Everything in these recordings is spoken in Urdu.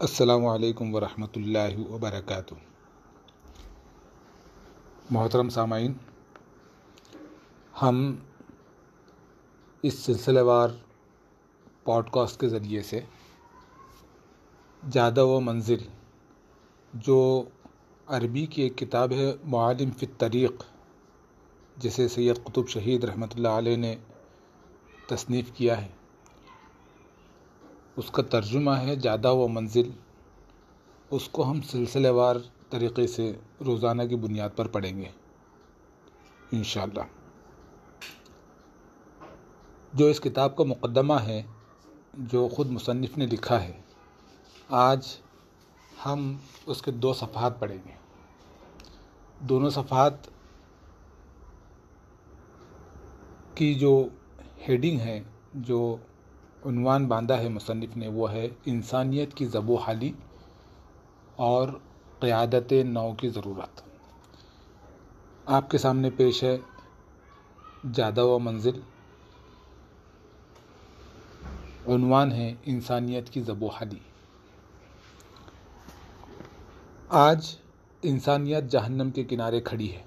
السلام علیکم ورحمۃ اللہ وبرکاتہ۔ محترم سامعین، ہم اس سلسلہ وار پوڈ کاسٹ کے ذریعے سے جادہ و منزل، جو عربی کی ایک کتاب ہے، معالم فی الطریق، جسے سید قطب شہید رحمۃ اللہ علیہ نے تصنیف کیا ہے۔ اس کا ترجمہ ہے جادہ و منزل۔ اس کو ہم سلسلہ وار طریقے سے روزانہ کی بنیاد پر پڑھیں گے۔ انشاءاللہ۔ جو اس کتاب کا مقدمہ ہے، جو خود مصنف نے لکھا ہے، آج ہم اس کے دو صفحات پڑھیں گے۔ دونوں صفحات کی جو ہیڈنگ ہے، جو عنوان باندھا ہے مصنف نے، وہ ہے، انسانیت کی زب و حالی اور قیادت نو کی ضرورت۔ آپ کے سامنے پیش ہے جادہ و منزل۔ عنوان ہے انسانیت کی زب و حالی۔ آج انسانیت جہنم کے کنارے کھڑی ہے۔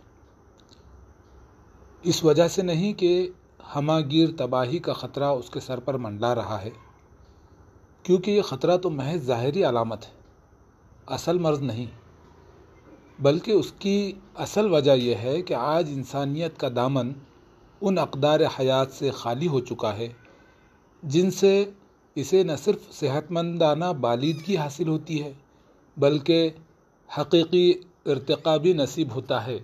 اس وجہ سے نہیں کہ ہمہ گیر تباہی کا خطرہ اس کے سر پر منڈلا رہا ہے۔ کیونکہ یہ خطرہ تو محض ظاہری علامت ہے، اصل مرض نہیں۔ بلکہ اس کی اصل وجہ یہ ہے کہ آج انسانیت کا دامن ان اقدار حیات سے خالی ہو چکا ہے، جن سے اسے نہ صرف صحت مندانہ بالیدگی حاصل ہوتی ہے، بلکہ حقیقی ارتقا بھی نصیب ہوتا ہے۔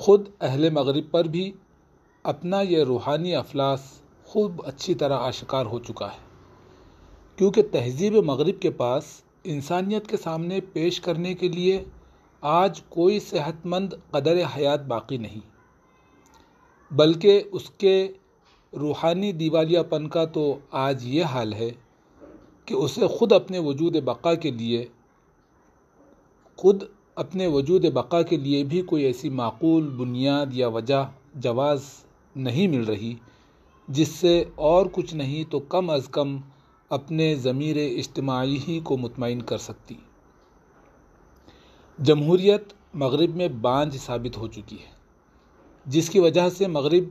خود اہل مغرب پر بھی اپنا یہ روحانی افلاس خوب اچھی طرح آشکار ہو چکا ہے۔ کیونکہ تہذیب مغرب کے پاس انسانیت کے سامنے پیش کرنے کے لیے آج کوئی صحت مند قدر حیات باقی نہیں۔ بلکہ اس کے روحانی دیوالیہ پن کا تو آج یہ حال ہے کہ اسے خود اپنے وجود بقا کے لیے خود اپنے وجود بقا کے لیے بھی کوئی ایسی معقول بنیاد یا وجہ جواز نہیں مل رہی، جس سے اور کچھ نہیں تو کم از کم اپنے ضمیر اجتماعی ہی کو مطمئن کر سکتی۔ جمہوریت مغرب میں بانجھ ثابت ہو چکی ہے، جس کی وجہ سے مغرب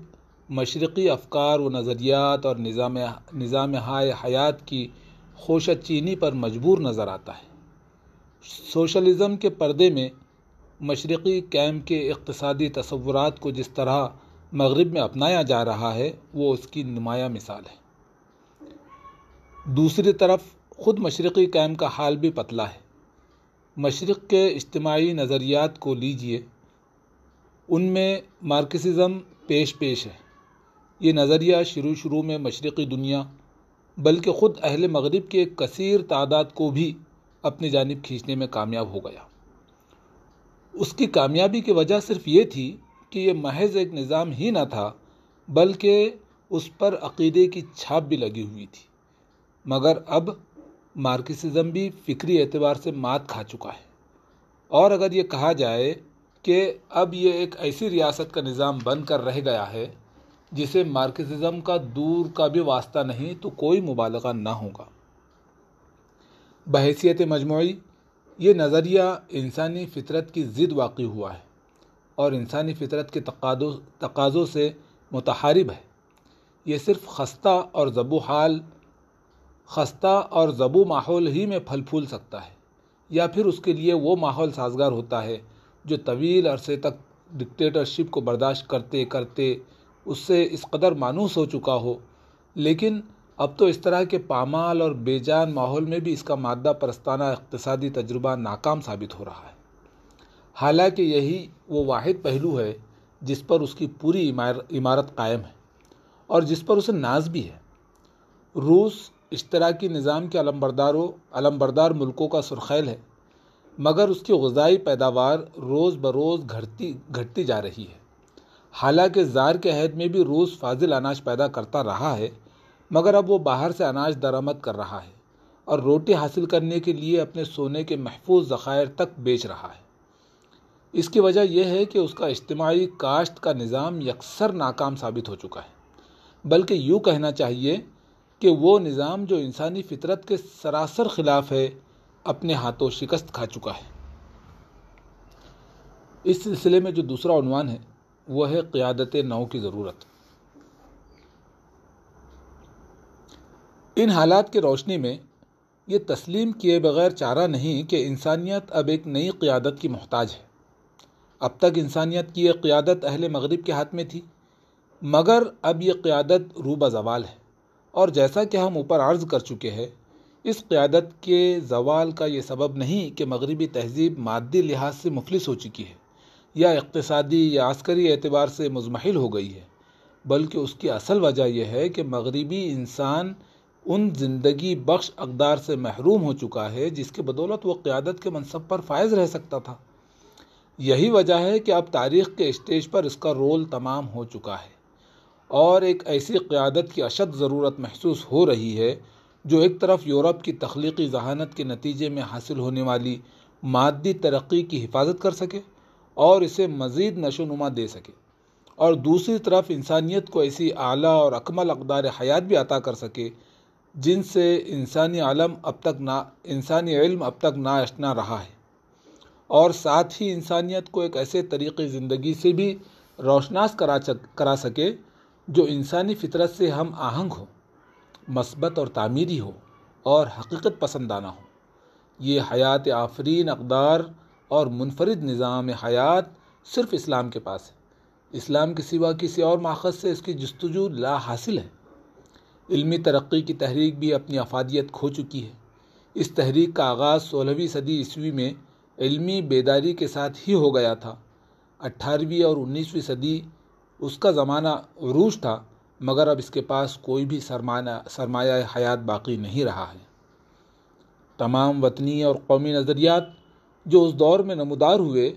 مشرقی افکار و نظریات اور نظام نظام ہائے حیات کی خوشت چینی پر مجبور نظر آتا ہے۔ سوشلزم کے پردے میں مشرقی کیمپ کے اقتصادی تصورات کو جس طرح مغرب میں اپنایا جا رہا ہے، وہ اس کی نمایاں مثال ہے۔ دوسری طرف، خود مشرقی کیمپ کا حال بھی پتلا ہے۔ مشرق کے اجتماعی نظریات کو لیجیے، ان میں مارکسزم پیش پیش ہے۔ یہ نظریہ شروع شروع میں مشرقی دنیا، بلکہ خود اہل مغرب کے ایک کثیر تعداد کو بھی اپنی جانب کھینچنے میں کامیاب ہو گیا۔ اس کی کامیابی کی وجہ صرف یہ تھی کہ یہ محض ایک نظام ہی نہ تھا، بلکہ اس پر عقیدے کی چھاپ بھی لگی ہوئی تھی۔ مگر اب مارکسزم بھی فکری اعتبار سے مات کھا چکا ہے۔ اور اگر یہ کہا جائے کہ اب یہ ایک ایسی ریاست کا نظام بن کر رہ گیا ہے جسے مارکسزم کا دور کا بھی واسطہ نہیں، تو کوئی مبالغہ نہ ہوگا۔ بحیثیت مجموعی، یہ نظریہ انسانی فطرت کی ضد واقع ہوا ہے اور انسانی فطرت کے تقاضوں سے متحارب ہے۔ یہ صرف خستہ اور زبو حال، خستہ اور زبو ماحول ہی میں پھل پھول سکتا ہے، یا پھر اس کے لیے وہ ماحول سازگار ہوتا ہے جو طویل عرصے تک ڈکٹیٹرشپ کو برداشت کرتے کرتے اس سے اس قدر مانوس ہو چکا ہو۔ لیکن اب تو اس طرح کے پامال اور بے جان ماحول میں بھی اس کا مادہ پرستانہ اقتصادی تجربہ ناکام ثابت ہو رہا ہے۔ حالانکہ یہی وہ واحد پہلو ہے جس پر اس کی پوری عمارت قائم ہے اور جس پر اسے ناز بھی ہے۔ روس اشتراکی نظام کے علمبرداروں، علمبردار ملکوں کا سرخیل ہے، مگر اس کی غذائی پیداوار روز بروز گھٹتی گھٹتی جا رہی ہے۔ حالانکہ زار کے عہد میں بھی روس فاضل اناج پیدا کرتا رہا ہے مگر اب وہ باہر سے اناج درآمد کر رہا ہے اور روٹی حاصل کرنے کے لیے اپنے سونے کے محفوظ ذخائر تک بیچ رہا ہے۔ اس کی وجہ یہ ہے کہ اس کا اجتماعی کاشت کا نظام یکسر ناکام ثابت ہو چکا ہے۔ بلکہ یوں کہنا چاہیے کہ وہ نظام جو انسانی فطرت کے سراسر خلاف ہے، اپنے ہاتھوں شکست کھا چکا ہے۔ اس سلسلے میں جو دوسرا عنوان ہے، وہ ہے قیادت نو کی ضرورت۔ ان حالات کی روشنی میں یہ تسلیم کیے بغیر چارہ نہیں کہ انسانیت اب ایک نئی قیادت کی محتاج ہے۔ اب تک انسانیت کی یہ قیادت اہل مغرب کے ہاتھ میں تھی، مگر اب یہ قیادت روبہ زوال ہے۔ اور جیسا کہ ہم اوپر عرض کر چکے ہیں، اس قیادت کے زوال کا یہ سبب نہیں کہ مغربی تہذیب مادی لحاظ سے مفلس ہو چکی ہے، یا اقتصادی یا عسکری اعتبار سے مزمحل ہو گئی ہے، بلکہ اس کی اصل وجہ یہ ہے کہ مغربی انسان ان زندگی بخش اقدار سے محروم ہو چکا ہے جس کے بدولت وہ قیادت کے منصب پر فائز رہ سکتا تھا۔ یہی وجہ ہے کہ اب تاریخ کے اسٹیج پر اس کا رول تمام ہو چکا ہے اور ایک ایسی قیادت کی اشد ضرورت محسوس ہو رہی ہے جو ایک طرف یورپ کی تخلیقی ذہانت کے نتیجے میں حاصل ہونے والی مادی ترقی کی حفاظت کر سکے اور اسے مزید نشو نما دے سکے اور دوسری طرف انسانیت کو ایسی اعلیٰ اور اکمل اقدار حیات بھی عطا کر سکے جن سے انسانی عالم اب تک نا، انسانی علم اب تک نااشنا رہا ہے۔ اور ساتھ ہی انسانیت کو ایک ایسے طریقے زندگی سے بھی روشناس کرا کرا سکے جو انسانی فطرت سے ہم آہنگ ہو مثبت اور تعمیری ہو اور حقیقت پسندانہ ہو یہ حیات آفرین اقدار اور منفرد نظام حیات صرف اسلام کے پاس ہے۔ اسلام کے سوا کسی اور ماخذ سے اس کی جستجو لا حاصل ہے۔ علمی ترقی کی تحریک بھی اپنی افادیت کھو چکی ہے۔ اس تحریک کا آغاز سولہویں صدی عیسوی میں علمی بیداری کے ساتھ ہی ہو گیا تھا۔ اٹھارہویں اور انیسویں صدی اس کا زمانہ عروج تھا، مگر اب اس کے پاس کوئی بھی سرمایہ سرمایہ حیات باقی نہیں رہا ہے۔ تمام وطنی اور قومی نظریات جو اس دور میں نمودار ہوئے،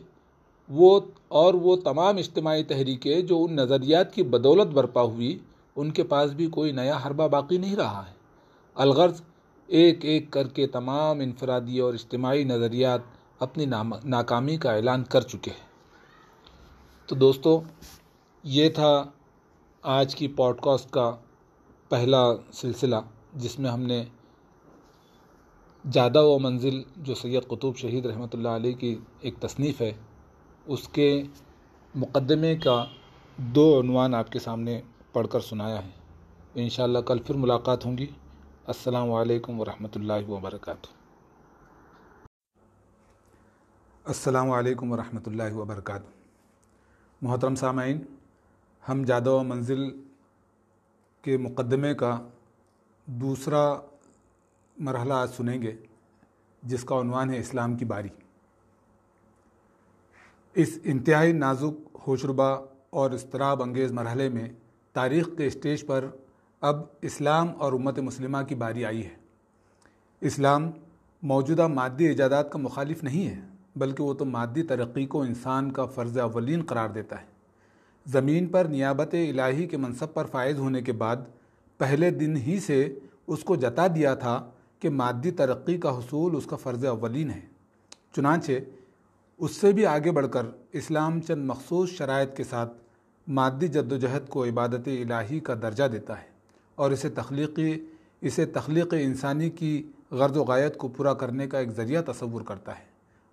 وہ اور وہ تمام اجتماعی تحریکیں جو ان نظریات کی بدولت برپا ہوئی ان کے پاس بھی کوئی نیا حربہ باقی نہیں رہا ہے۔ الغرض ایک ایک کر کے تمام انفرادی اور اجتماعی نظریات اپنی ناکامی کا اعلان کر چکے ہیں۔ تو دوستو، یہ تھا آج کی پوڈ کاسٹ کا پہلا سلسلہ، جس میں ہم نے جادہ و منزل، جو سید قطب شہید رحمۃ اللہ علیہ کی ایک تصنیف ہے، اس کے مقدمے کا دو عنوان آپ کے سامنے پڑھ کر سنایا ہے۔ انشاءاللہ کل پھر ملاقات ہوں گی۔ السلام علیکم ورحمۃ اللہ وبرکاتہ۔ السلام علیکم ورحمۃ اللہ وبرکاتہ۔ محترم سامعین، ہم جادہ و منزل کے مقدمے کا دوسرا مرحلہ آج سنیں گے، جس کا عنوان ہے اسلام کی باری۔ اس انتہائی نازک ہوشربہ اور اضطراب انگیز مرحلے میں تاریخ کے اسٹیج پر اب اسلام اور امت مسلمہ کی باری آئی ہے۔ اسلام موجودہ مادی ایجادات کا مخالف نہیں ہے، بلکہ وہ تو مادی ترقی کو انسان کا فرض اولین قرار دیتا ہے۔ زمین پر نیابت الہی کے منصب پر فائز ہونے کے بعد پہلے دن ہی سے اس کو جتا دیا تھا کہ مادی ترقی کا حصول اس کا فرض اولین ہے۔ چنانچہ اس سے بھی آگے بڑھ کر اسلام چند مخصوص شرائط کے ساتھ مادی جد و جہد کو عبادت الہی کا درجہ دیتا ہے اور اسے تخلیقی، اسے تخلیق انسانی کی غرض و غایت کو پورا کرنے کا ایک ذریعہ تصور کرتا ہے۔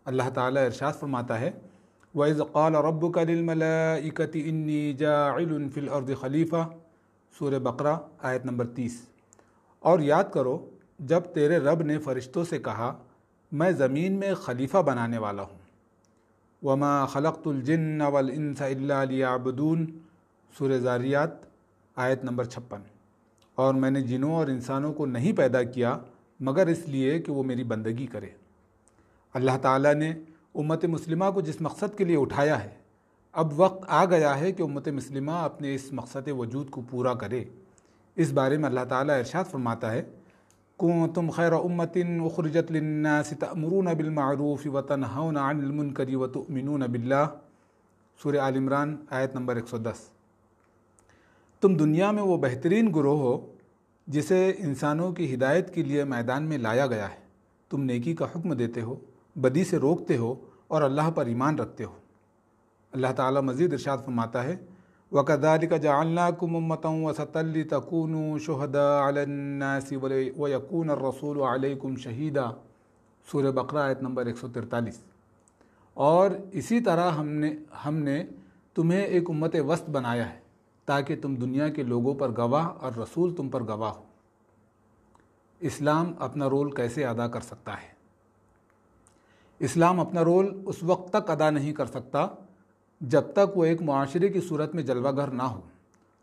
اللہ تعالیٰ ارشاد فرماتا ہے، وَإِذْ قَالَ رَبُّكَ لِلْمَلَائِكَةِ إِنِّي جَاعِلٌ فِي الْأَرْضِ خلیفہ سورہ بقرہ، آیت نمبر تیس۔ اور یاد کرو، جب تیرے رب نے فرشتوں سے کہا، میں زمین میں خلیفہ بنانے والا ہوں وما خلقت الجن والانس الا ليعبدون۔ سورہ زاریات، آیت نمبر چھپن۔ اور میں نے جنوں اور انسانوں کو نہیں پیدا کیا، مگر اس لیے کہ وہ میری بندگی کرے۔ اللہ تعالیٰ نے امت مسلمہ کو جس مقصد کے لیے اٹھایا ہے، اب وقت آ گیا ہے کہ امت مسلمہ اپنے اس مقصد وجود کو پورا کرے۔ اس بارے میں اللہ تعالیٰ ارشاد فرماتا ہے کنتم خیر امت اخرجت للناس تأمرون بالمعروف وتنہون عن المنکر وتؤمنون باللہ سورہ آل عمران آیت نمبر 110 تم دنیا میں وہ بہترین گروہ ہو جسے انسانوں کی ہدایت کے لیے میدان میں لایا گیا ہے۔ تم نیکی کا حکم دیتے ہو، بدی سے روکتے ہو اور اللہ پر ایمان رکھتے ہو۔ اللہ تعالیٰ مزید ارشاد فرماتا ہے وکذالک جعلناکم امتا وسطا لتکونوا شہداء علی الناس ویکون الرسول علیکم شہیدا سورہ بقرہ آیت نمبر 143 اور اسی طرح ہم نے ہم نے تمہیں ایک امت وسط بنایا ہے تاکہ تم دنیا کے لوگوں پر گواہ اور رسول تم پر گواہ ہو۔ اسلام اپنا رول کیسے ادا کر سکتا ہے؟ اسلام اپنا رول اس وقت تک ادا نہیں کر سکتا جب تک وہ ایک معاشرے کی صورت میں جلوہ گر نہ ہو۔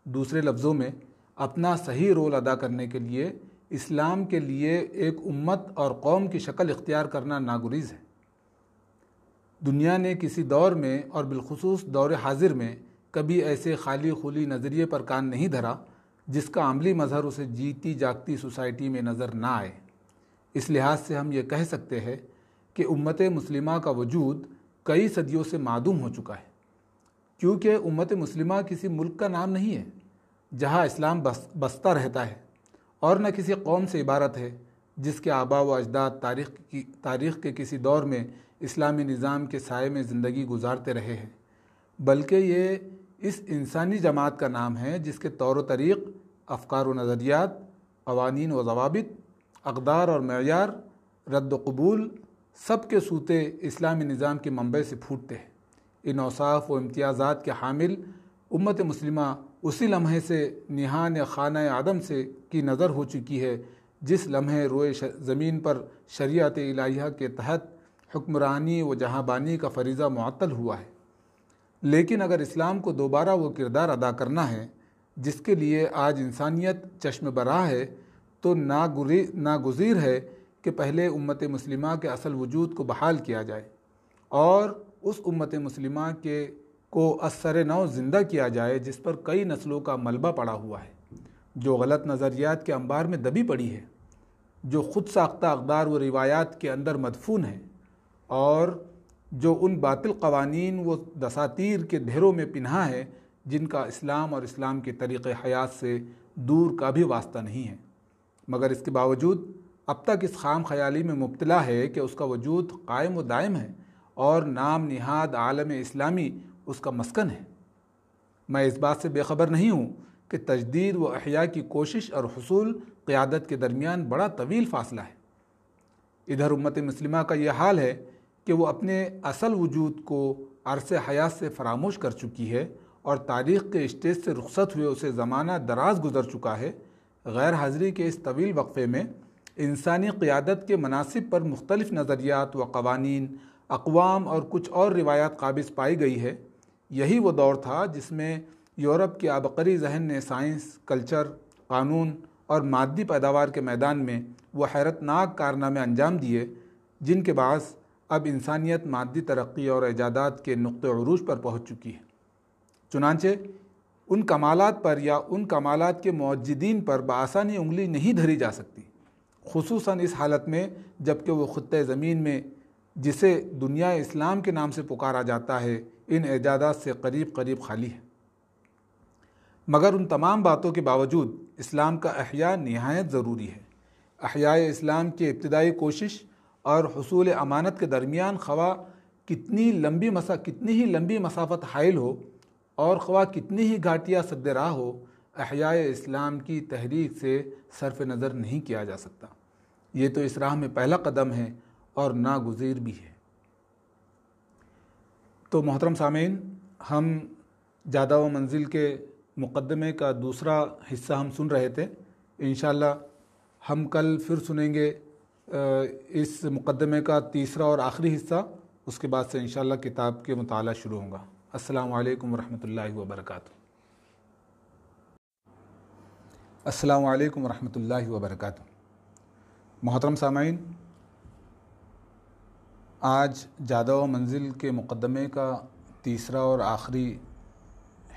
دوسرے لفظوں میں، اپنا صحیح رول ادا کرنے کے لیے اسلام کے لیے ایک امت اور قوم کی شکل اختیار کرنا ناگریز ہے۔ دنیا نے کسی دور میں اور بالخصوص دور حاضر میں کبھی ایسے خالی خلی نظریے پر کان نہیں دھرا جس کا عملی مظہر اسے جیتی جاگتی سوسائٹی میں نظر نہ آئے۔ اس لحاظ سے ہم یہ کہہ سکتے ہیں کہ امت مسلمہ کا وجود کئی صدیوں سے معدوم ہو چکا ہے۔ کیونکہ امت مسلمہ کسی ملک کا نام نہیں ہے، جہاں اسلام بس، بستہ رہتا ہے اور نہ کسی قوم سے عبارت ہے، جس کے آبا و اجداد تاریخ کی، تاریخ کے کسی دور میں اسلامی نظام کے سائے میں زندگی گزارتے رہے ہیں۔ بلکہ یہ اس انسانی جماعت کا نام ہے، جس کے طور و طریق افکار و نظریات، قوانین و ضوابط، اقدار اور معیار، رد و قبول، سب کے سوتے اسلامی نظام کے منبع سے پھوٹتے ہیں۔ ان اوصاف و امتیازات کے حامل امت مسلمہ اسی لمحے سے نہان خانہ عدم سے کی نظر ہو چکی ہے، جس لمحے روئے زمین پر شریعت الہیہ کے تحت حکمرانی و جہاں بانی کا فریضہ معطل ہوا ہے۔ لیکن اگر اسلام کو دوبارہ وہ کردار ادا کرنا ہے، جس کے لیے آج انسانیت چشم براہ ہے، تو ناگزیر ہے کہ پہلے امت مسلمہ کے اصل وجود کو بحال کیا جائے۔ اور اس امت مسلمہ کے کو اثر نو زندہ کیا جائے جس پر کئی نسلوں کا ملبہ پڑا ہوا ہے، جو غلط نظریات کے انبار میں دبی پڑی ہے، جو خود ساختہ اقدار و روایات کے اندر مدفون ہے اور جو ان باطل قوانین و دساتیر کے دھیروں میں پنہا ہے، جن کا اسلام اور اسلام کے طریق حیات سے دور کا بھی واسطہ نہیں ہے۔ مگر اس کے باوجود اب تک اس خام خیالی میں مبتلا ہے کہ اس کا وجود قائم و دائم ہے۔ اور نام نہاد عالم اسلامی اس کا مسکن ہے۔ میں اس بات سے بے خبر نہیں ہوں کہ تجدید و احیاء کی کوشش اور حصول قیادت کے درمیان بڑا طویل فاصلہ ہے۔ ادھر امت مسلمہ کا یہ حال ہے کہ وہ اپنے اصل وجود کو عرص حیات سے فراموش کر چکی ہے اور تاریخ کے اسٹیج سے رخصت ہوئے اسے زمانہ دراز گزر چکا ہے۔ غیر حاضری کے اس طویل وقفے میں انسانی قیادت کے مناسب پر مختلف نظریات و قوانین اقوام اور کچھ اور روایات قابض پائی گئی ہے۔ یہی وہ دور تھا جس میں یورپ کے عبقری ذہن نے سائنس، کلچر، قانون اور مادی پیداوار کے میدان میں وہ حیرت ناک کارنامے انجام دیے، جن کے باعث اب انسانیت مادی ترقی اور ایجادات کے نقطۂ عروج پر پہنچ چکی ہے۔ چنانچہ، ان کمالات پر یا ان کمالات کے معجدین پر بآسانی انگلی نہیں دھری جا سکتی، خصوصاً اس حالت میں جبکہ وہ خطۂ زمین میں جسے دنیا اسلام کے نام سے پکارا جاتا ہے، ان اعجادات سے قریب قریب خالی ہے۔ مگر ان تمام باتوں کے باوجود اسلام کا احیاء نہایت ضروری ہے۔ احیاء اسلام کی ابتدائی کوشش اور حصول امانت کے درمیان خواہ کتنی لمبی مسا، کتنی ہی لمبی مسافت حائل ہو اور خواہ کتنی ہی گھاٹیاں سد راہ ہو، احیاء اسلام کی تحریک سے صرف نظر نہیں کیا جا سکتا۔ یہ تو اس راہ میں پہلا قدم ہے اور ناگزیر بھی ہے۔ تو محترم سامعین، ہم جادہ و منزل کے مقدمے کا دوسرا حصہ ہم سن رہے تھے۔ انشاءاللہ ہم کل پھر سنیں گے اس مقدمے کا تیسرا اور آخری حصہ۔ اس کے بعد سے انشاءاللہ کتاب کے مطالعہ شروع ہوگا۔ السلام علیکم ورحمۃ اللہ وبرکاتہ۔ السلام علیکم ورحمۃ اللہ وبرکاتہ۔ محترم سامعین آج جادہ و منزل کے مقدمے کا تیسرا اور آخری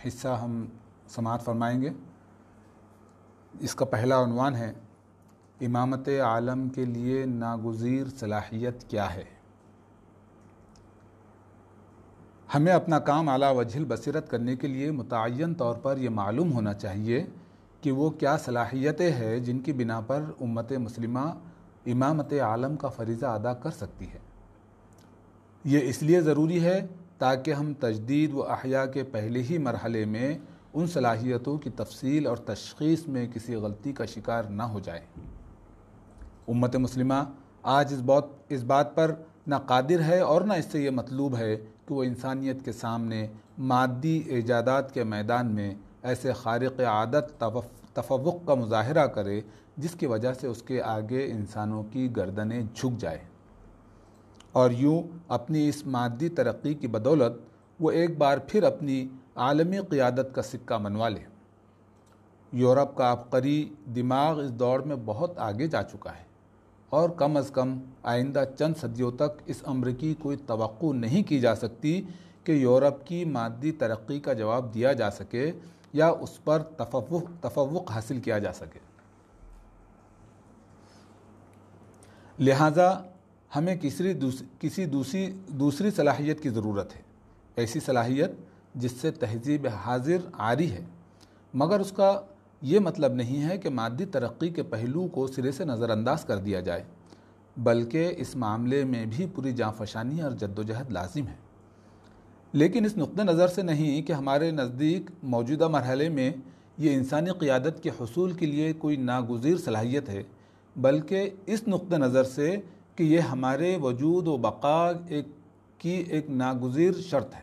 حصہ ہم سماعت فرمائیں گے۔ اس کا پہلا عنوان ہے، امامت عالم کے لیے ناگزیر صلاحیت کیا ہے؟ ہمیں اپنا کام اعلیٰ وجہل بصیرت کرنے کے لیے متعین طور پر یہ معلوم ہونا چاہیے کہ وہ کیا صلاحیتیں ہیں جن کی بنا پر امت مسلمہ امامت عالم کا فریضہ ادا کر سکتی ہے۔ یہ اس لیے ضروری ہے تاکہ ہم تجدید و احیاء کے پہلے ہی مرحلے میں ان صلاحیتوں کی تفصیل اور تشخیص میں کسی غلطی کا شکار نہ ہو جائے امت مسلمہ، آج اس بات اس بات پر نہ قادر ہے اور نہ اس سے یہ مطلوب ہے کہ وہ انسانیت کے سامنے مادی ایجادات کے میدان میں ایسے خارق عادت، تفوق کا مظاہرہ کرے جس کی وجہ سے اس کے آگے انسانوں کی گردنیں جھک جائے اور یوں اپنی اس مادی ترقی کی بدولت وہ ایک بار پھر اپنی عالمی قیادت کا سکہ منوا لے۔ یورپ کا عبقری دماغ اس دور میں بہت آگے جا چکا ہے اور کم از کم آئندہ چند صدیوں تک اس امر کی کوئی توقع نہیں کی جا سکتی کہ یورپ کی مادی ترقی کا جواب دیا جا سکے یا اس پر تفوق تفوق حاصل کیا جا سکے۔ لہٰذا ہمیں کسی کسی دوسری دوسری صلاحیت کی ضرورت ہے۔ ایسی صلاحیت جس سے تہذیب حاضر عاری ہے۔ مگر اس کا یہ مطلب نہیں ہے کہ مادی ترقی کے پہلو کو سرے سے نظر انداز کر دیا جائے، بلکہ اس معاملے میں بھی پوری جانفشانی اور جد و جہد لازم ہے۔ لیکن اس نقطہ نظر سے نہیں کہ ہمارے نزدیک موجودہ مرحلے میں یہ انسانی قیادت کے حصول کے لیے کوئی ناگزیر صلاحیت ہے، بلکہ اس نقطہ نظر سے کہ یہ ہمارے وجود و بقا ایک کی ایک ناگزیر شرط ہے۔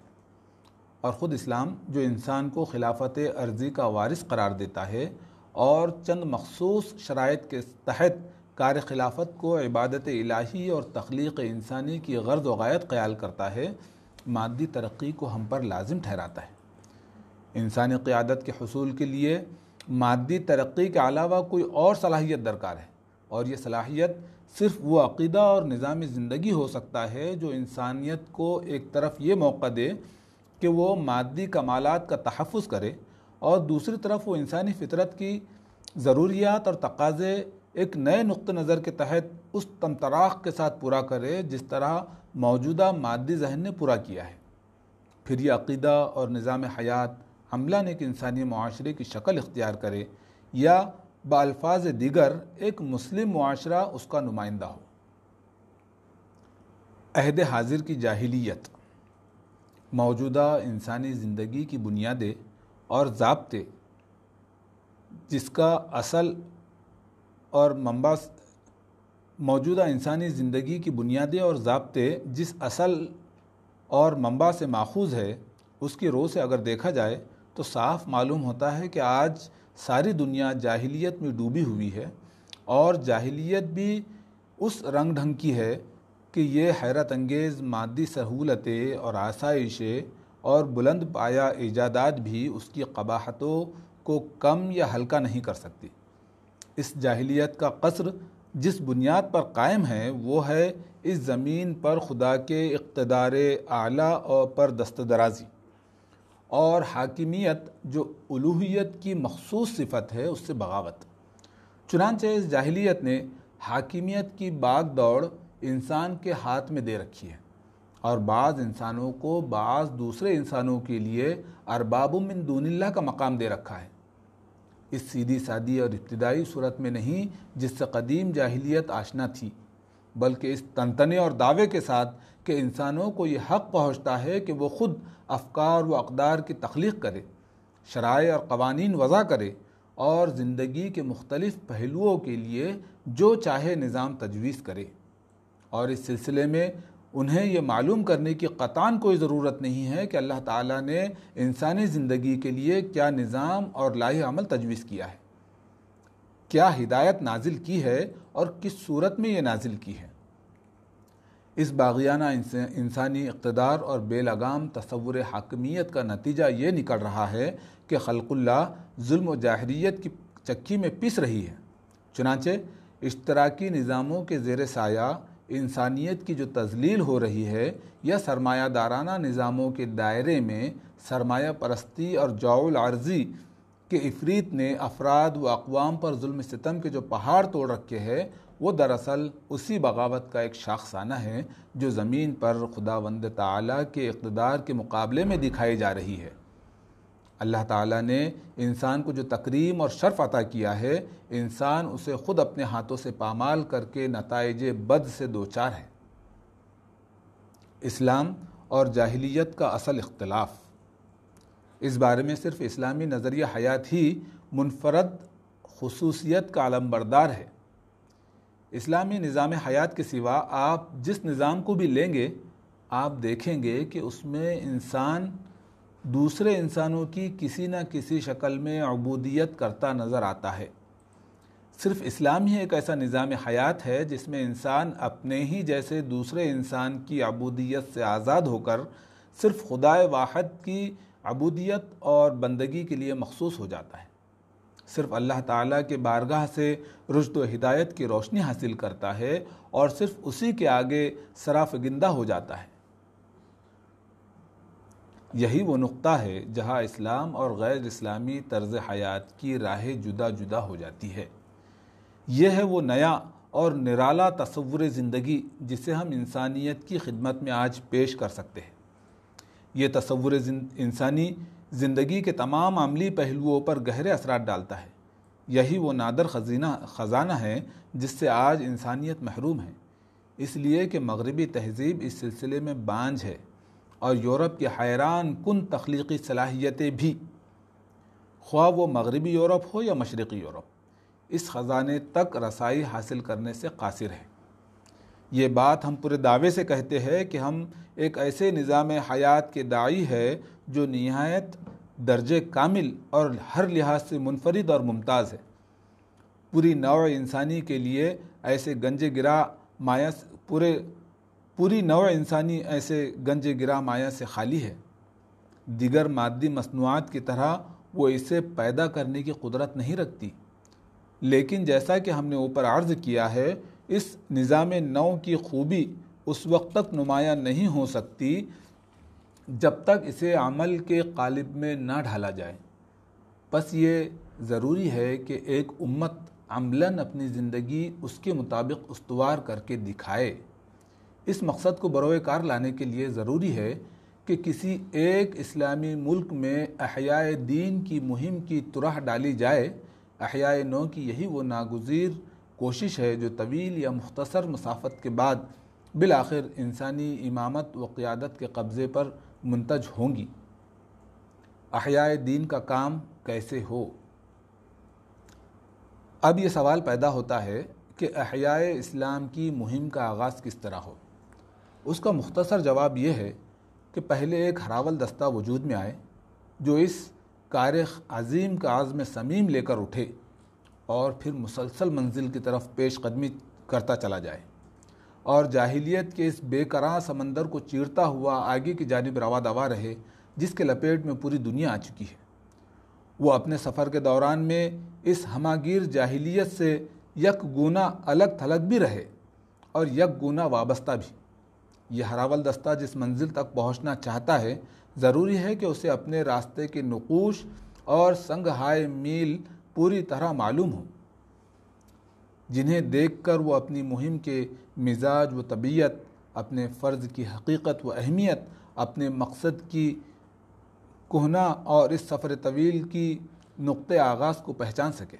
اور خود اسلام جو انسان کو خلافت عرضی کا وارث قرار دیتا ہے اور چند مخصوص شرائط کے تحت کار خلافت کو عبادت الہی اور تخلیق انسانی کی غرض و غایت خیال کرتا ہے، مادی ترقی کو ہم پر لازم ٹھہراتا ہے۔ انسانی قیادت کے حصول کے لیے مادی ترقی کے علاوہ کوئی اور صلاحیت درکار ہے، اور یہ صلاحیت صرف وہ عقیدہ اور نظام زندگی ہو سکتا ہے جو انسانیت کو ایک طرف یہ موقع دے کہ وہ مادی کمالات کا تحفظ کرے اور دوسری طرف وہ انسانی فطرت کی ضروریات اور تقاضے ایک نئے نقطہ نظر کے تحت اس تمتراخ کے ساتھ پورا کرے جس طرح موجودہ مادی ذہن نے پورا کیا ہے۔ پھر یہ عقیدہ اور نظام حیات عملہ نے ایک انسانی معاشرے کی شکل اختیار کرے یا بالفاظ دیگر ایک مسلم معاشرہ اس کا نمائندہ ہو۔ عہد حاضر کی جاہلیت، موجودہ انسانی زندگی کی بنیادیں اور ضابطے، جس کا اصل اور منبع موجودہ انسانی زندگی کی بنیادیں اور ضابطے جس اصل اور منبع سے ماخوذ ہے، اس کی روح سے اگر دیکھا جائے تو صاف معلوم ہوتا ہے کہ آج ساری دنیا جاہلیت میں ڈوبی ہوئی ہے اور جاہلیت بھی اس رنگ ڈھنگ کی ہے کہ یہ حیرت انگیز مادی سہولتیں اور آسائشیں اور بلند پایا ایجادات بھی اس کی قباحتوں کو کم یا ہلکا نہیں کر سکتی۔ اس جاہلیت کا قصر جس بنیاد پر قائم ہے وہ ہے اس زمین پر خدا کے اقتدار اعلیٰ اور پر دست درازی۔ اور حاکمیت جو الوحیت کی مخصوص صفت ہے، اس سے بغاوت۔ چنانچہ اس جاہلیت نے حاکمیت کی باغ دوڑ انسان کے ہاتھ میں دے رکھی ہے اور بعض انسانوں کو بعض دوسرے انسانوں کے لیے ارباب من دون اللہ کا مقام دے رکھا ہے۔ اس سیدھی سادی اور ابتدائی صورت میں نہیں، جس سے قدیم جاہلیت آشنا تھی، بلکہ اس تنتنے اور دعوے کے ساتھ کہ انسانوں کو یہ حق پہنچتا ہے کہ وہ خود افکار و اقدار کی تخلیق کرے، شرائع اور قوانین وضع کرے اور زندگی کے مختلف پہلوؤں کے لیے جو چاہے نظام تجویز کرے۔ اور اس سلسلے میں انہیں یہ معلوم کرنے کی قطان کوئی ضرورت نہیں ہے کہ اللہ تعالیٰ نے انسانی زندگی کے لیے کیا نظام اور لاہ عمل تجویز کیا ہے۔ کیا ہدایت نازل کی ہے اور کس صورت میں یہ نازل کی ہے؟ اس باغیانہ انسانی اقتدار اور بے لگام تصور حاکمیت کا نتیجہ یہ نکل رہا ہے کہ خلق اللہ ظلم و جاہریت کی چکی میں پس رہی ہے۔ چنانچہ اشتراکی نظاموں کے زیر سایہ انسانیت کی جو تزلیل ہو رہی ہے یا سرمایہ دارانہ نظاموں کے دائرے میں سرمایہ پرستی اور جاول عرضی کے افریت نے افراد و اقوام پر ظلم ستم کے جو پہاڑ توڑ رکھے ہے وہ دراصل اسی بغاوت کا ایک شاخسانہ ہے جو زمین پر خدا وند تعالیٰ کے اقتدار کے مقابلے میں دکھائی جا رہی ہے۔ اللہ تعالیٰ نے انسان کو جو تکریم اور شرف عطا کیا ہے، انسان اسے خود اپنے ہاتھوں سے پامال کر کے نتائج بد سے دوچار ہے۔ اسلام اور جاہلیت کا اصل اختلاف۔ اس بارے میں صرف اسلامی نظریہ حیات ہی منفرد خصوصیت کا علم بردار ہے۔ اسلامی نظام حیات کے سوا آپ جس نظام کو بھی لیں گے، آپ دیکھیں گے کہ اس میں انسان دوسرے انسانوں کی کسی نہ کسی شکل میں عبودیت کرتا نظر آتا ہے۔ صرف اسلام ہی ایک ایسا نظام حیات ہے جس میں انسان اپنے ہی جیسے دوسرے انسان کی عبودیت سے آزاد ہو کر صرف خدائے واحد کی عبودیت اور بندگی کے لیے مخصوص ہو جاتا ہے۔ صرف اللہ تعالیٰ کے بارگاہ سے رشد و ہدایت کی روشنی حاصل کرتا ہے اور صرف اسی کے آگے سراف گندہ ہو جاتا ہے۔ یہی وہ نقطہ ہے جہاں اسلام اور غیر اسلامی طرز حیات کی راہ جدا جدا ہو جاتی ہے۔ یہ ہے وہ نیا اور نرالا تصور زندگی جسے ہم انسانیت کی خدمت میں آج پیش کر سکتے ہیں۔ یہ تصور انسانی زندگی کے تمام عملی پہلوؤں پر گہرے اثرات ڈالتا ہے۔ یہی وہ نادر خزینہ، خزانہ ہے جس سے آج انسانیت محروم ہے۔ اس لیے کہ مغربی تہذیب اس سلسلے میں بانجھ ہے اور یورپ کی حیران کن تخلیقی صلاحیتیں بھی۔ خواہ وہ مغربی یورپ ہو یا مشرقی یورپ، اس خزانے تک رسائی حاصل کرنے سے قاصر ہے۔ یہ بات ہم پورے دعوے سے کہتے ہیں کہ ہم ایک ایسے نظام حیات کے داعی ہے جو نہایت درجے کامل اور ہر لحاظ سے منفرد اور ممتاز ہے۔ پوری نوع انسانی کے لیے ایسے گنج گرا مایا پورے، پوری نوع انسانی ایسے گنج گرا مایا سے خالی ہے۔ دیگر مادی مصنوعات کی طرح وہ اسے پیدا کرنے کی قدرت نہیں رکھتی۔ لیکن جیسا کہ ہم نے اوپر عرض کیا ہے، اس نظام نو کی خوبی اس وقت تک نمایاں نہیں ہو سکتی جب تک اسے عمل کے قالب میں نہ ڈھالا جائے۔ بس یہ ضروری ہے کہ ایک امت عملاً اپنی زندگی اس کے مطابق استوار کر کے دکھائے۔ اس مقصد کو بروئے کار لانے کے لیے ضروری ہے کہ کسی ایک اسلامی ملک میں احیاء دین کی مہم کی طرح ڈالی جائے۔ احیاء نو کی یہی وہ ناگزیر کوشش ہے جو طویل یا مختصر مسافت کے بعد بالآخر انسانی امامت و قیادت کے قبضے پر منتج ہوں گی۔ احیاء دین کا کام کیسے ہو؟ اب یہ سوال پیدا ہوتا ہے کہ احیاء اسلام کی مہم کا آغاز کس طرح ہو؟ اس کا مختصر جواب یہ ہے کہ پہلے ایک ہراول دستہ وجود میں آئے جو اس کارخ عظیم کا عزم سمیم لے کر اٹھے اور پھر مسلسل منزل کی طرف پیش قدمی کرتا چلا جائے۔ اور جاہلیت کے اس بے کراں سمندر کو چیرتا ہوا آگے کی جانب روا دوا رہے، جس کے لپیٹ میں پوری دنیا آ چکی ہے۔ وہ اپنے سفر کے دوران میں اس ہماگیر جاہلیت سے یک گونا الگ تھلگ بھی رہے اور یک گونا وابستہ بھی۔ یہ ہراول دستہ جس منزل تک پہنچنا چاہتا ہے، ضروری ہے کہ اسے اپنے راستے کے نقوش اور سنگ ہائے میل پوری طرح معلوم ہوں جنہیں دیکھ کر وہ اپنی مہم کے مزاج و طبیعت، اپنے فرض کی حقیقت و اہمیت، اپنے مقصد کی کوہنا اور اس سفر طویل کی نقطۂ آغاز کو پہچان سکے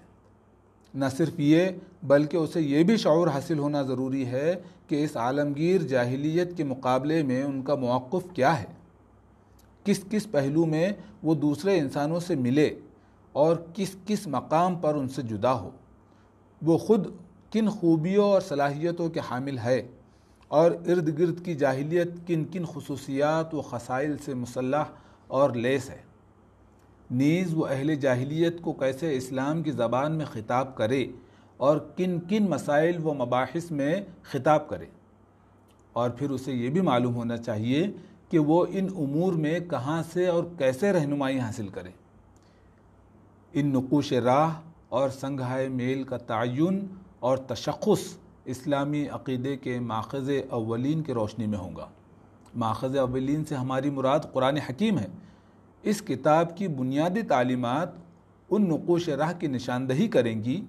نہ صرف یہ، بلکہ اسے یہ بھی شعور حاصل ہونا ضروری ہے کہ اس عالمگیر جاہلیت کے مقابلے میں ان کا موقف کیا ہے۔ کس کس پہلو میں وہ دوسرے انسانوں سے ملے اور کس کس مقام پر ان سے جدا ہو۔ وہ خود کن خوبیوں اور صلاحیتوں کے حامل ہے اور ارد گرد کی جاہلیت کن کن خصوصیات و خسائل سے مسلح اور لیس ہے۔ نیز وہ اہل جاہلیت کو کیسے اسلام کی زبان میں خطاب کرے اور کن کن مسائل و مباحث میں خطاب کرے۔ اور پھر اسے یہ بھی معلوم ہونا چاہیے کہ وہ ان امور میں کہاں سے اور کیسے رہنمائی حاصل کرے۔ ان نقوش راہ اور سنگھائے میل کا تعین اور تشخص اسلامی عقیدے کے ماخذ اولین کے روشنی میں ہوگا ماخذ اولین سے ہماری مراد قرآن حکیم ہے۔ اس کتاب کی بنیادی تعلیمات ان نقوش راہ کی نشاندہی کریں گی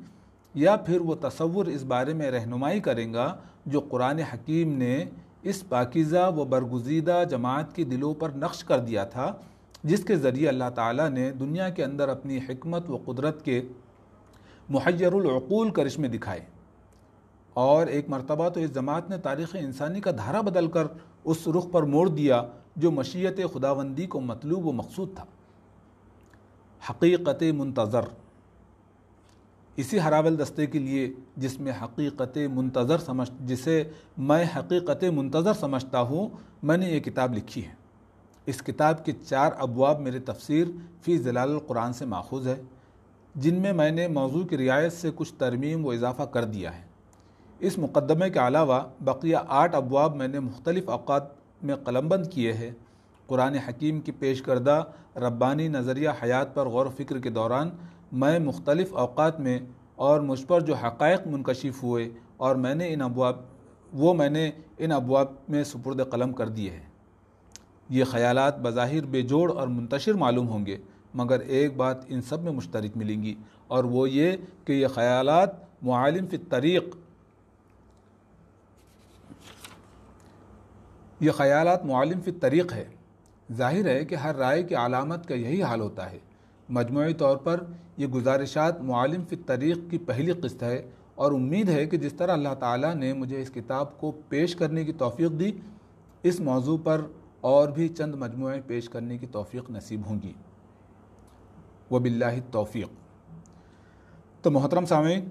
یا پھر وہ تصور اس بارے میں رہنمائی کریں گا جو قرآن حکیم نے اس پاکیزہ و برگزیدہ جماعت کی دلوں پر نقش کر دیا تھا، جس کے ذریعے اللہ تعالیٰ نے دنیا کے اندر اپنی حکمت و قدرت کے محیر العقول کرشمے دکھائے۔ اور ایک مرتبہ تو اس جماعت نے تاریخ انسانی کا دھارا بدل کر اس رخ پر موڑ دیا جو مشیت خداوندی کو مطلوب و مقصود تھا۔ حقیقت منتظر۔ اسی ہراول دستے کے لیے جس میں حقیقت منتظر سمجھ، جسے میں حقیقت منتظر سمجھتا ہوں، میں نے یہ کتاب لکھی ہے۔ اس کتاب کے چار ابواب میرے تفسیر فی ضلال القرآن سے ماخوذ ہے۔ جن میں میں نے موضوع کی رعایت سے کچھ ترمیم و اضافہ کر دیا ہے۔ اس مقدمے کے علاوہ بقیہ آٹھ ابواب میں نے مختلف اوقات میں قلم بند کیے ہیں۔ قرآن حکیم کی پیش کردہ ربانی نظریہ حیات پر غور و فکر کے دوران میں مختلف اوقات میں اور مجھ پر جو حقائق منکشف ہوئے اور میں نے ان ابواب، وہ میں نے ان ابواب میں سپرد قلم کر دیے ہیں۔ یہ خیالات بظاہر بے جوڑ اور منتشر معلوم ہوں گے۔ مگر ایک بات ان سب میں مشترک ملیں گی، اور وہ یہ کہ یہ خیالات معالم فی طریق یہ خیالات معالم فی طریق ہے۔ ظاہر ہے کہ ہر رائے کی علامت کا یہی حال ہوتا ہے۔ مجموعی طور پر یہ گزارشات معالم فی طریق کی پہلی قسط ہے، اور امید ہے کہ جس طرح اللہ تعالیٰ نے مجھے اس کتاب کو پیش کرنے کی توفیق دی، اس موضوع پر اور بھی چند مجموعے پیش کرنے کی توفیق نصیب ہوں گی۔ و بلّہ توفیق تو محترم سامعین،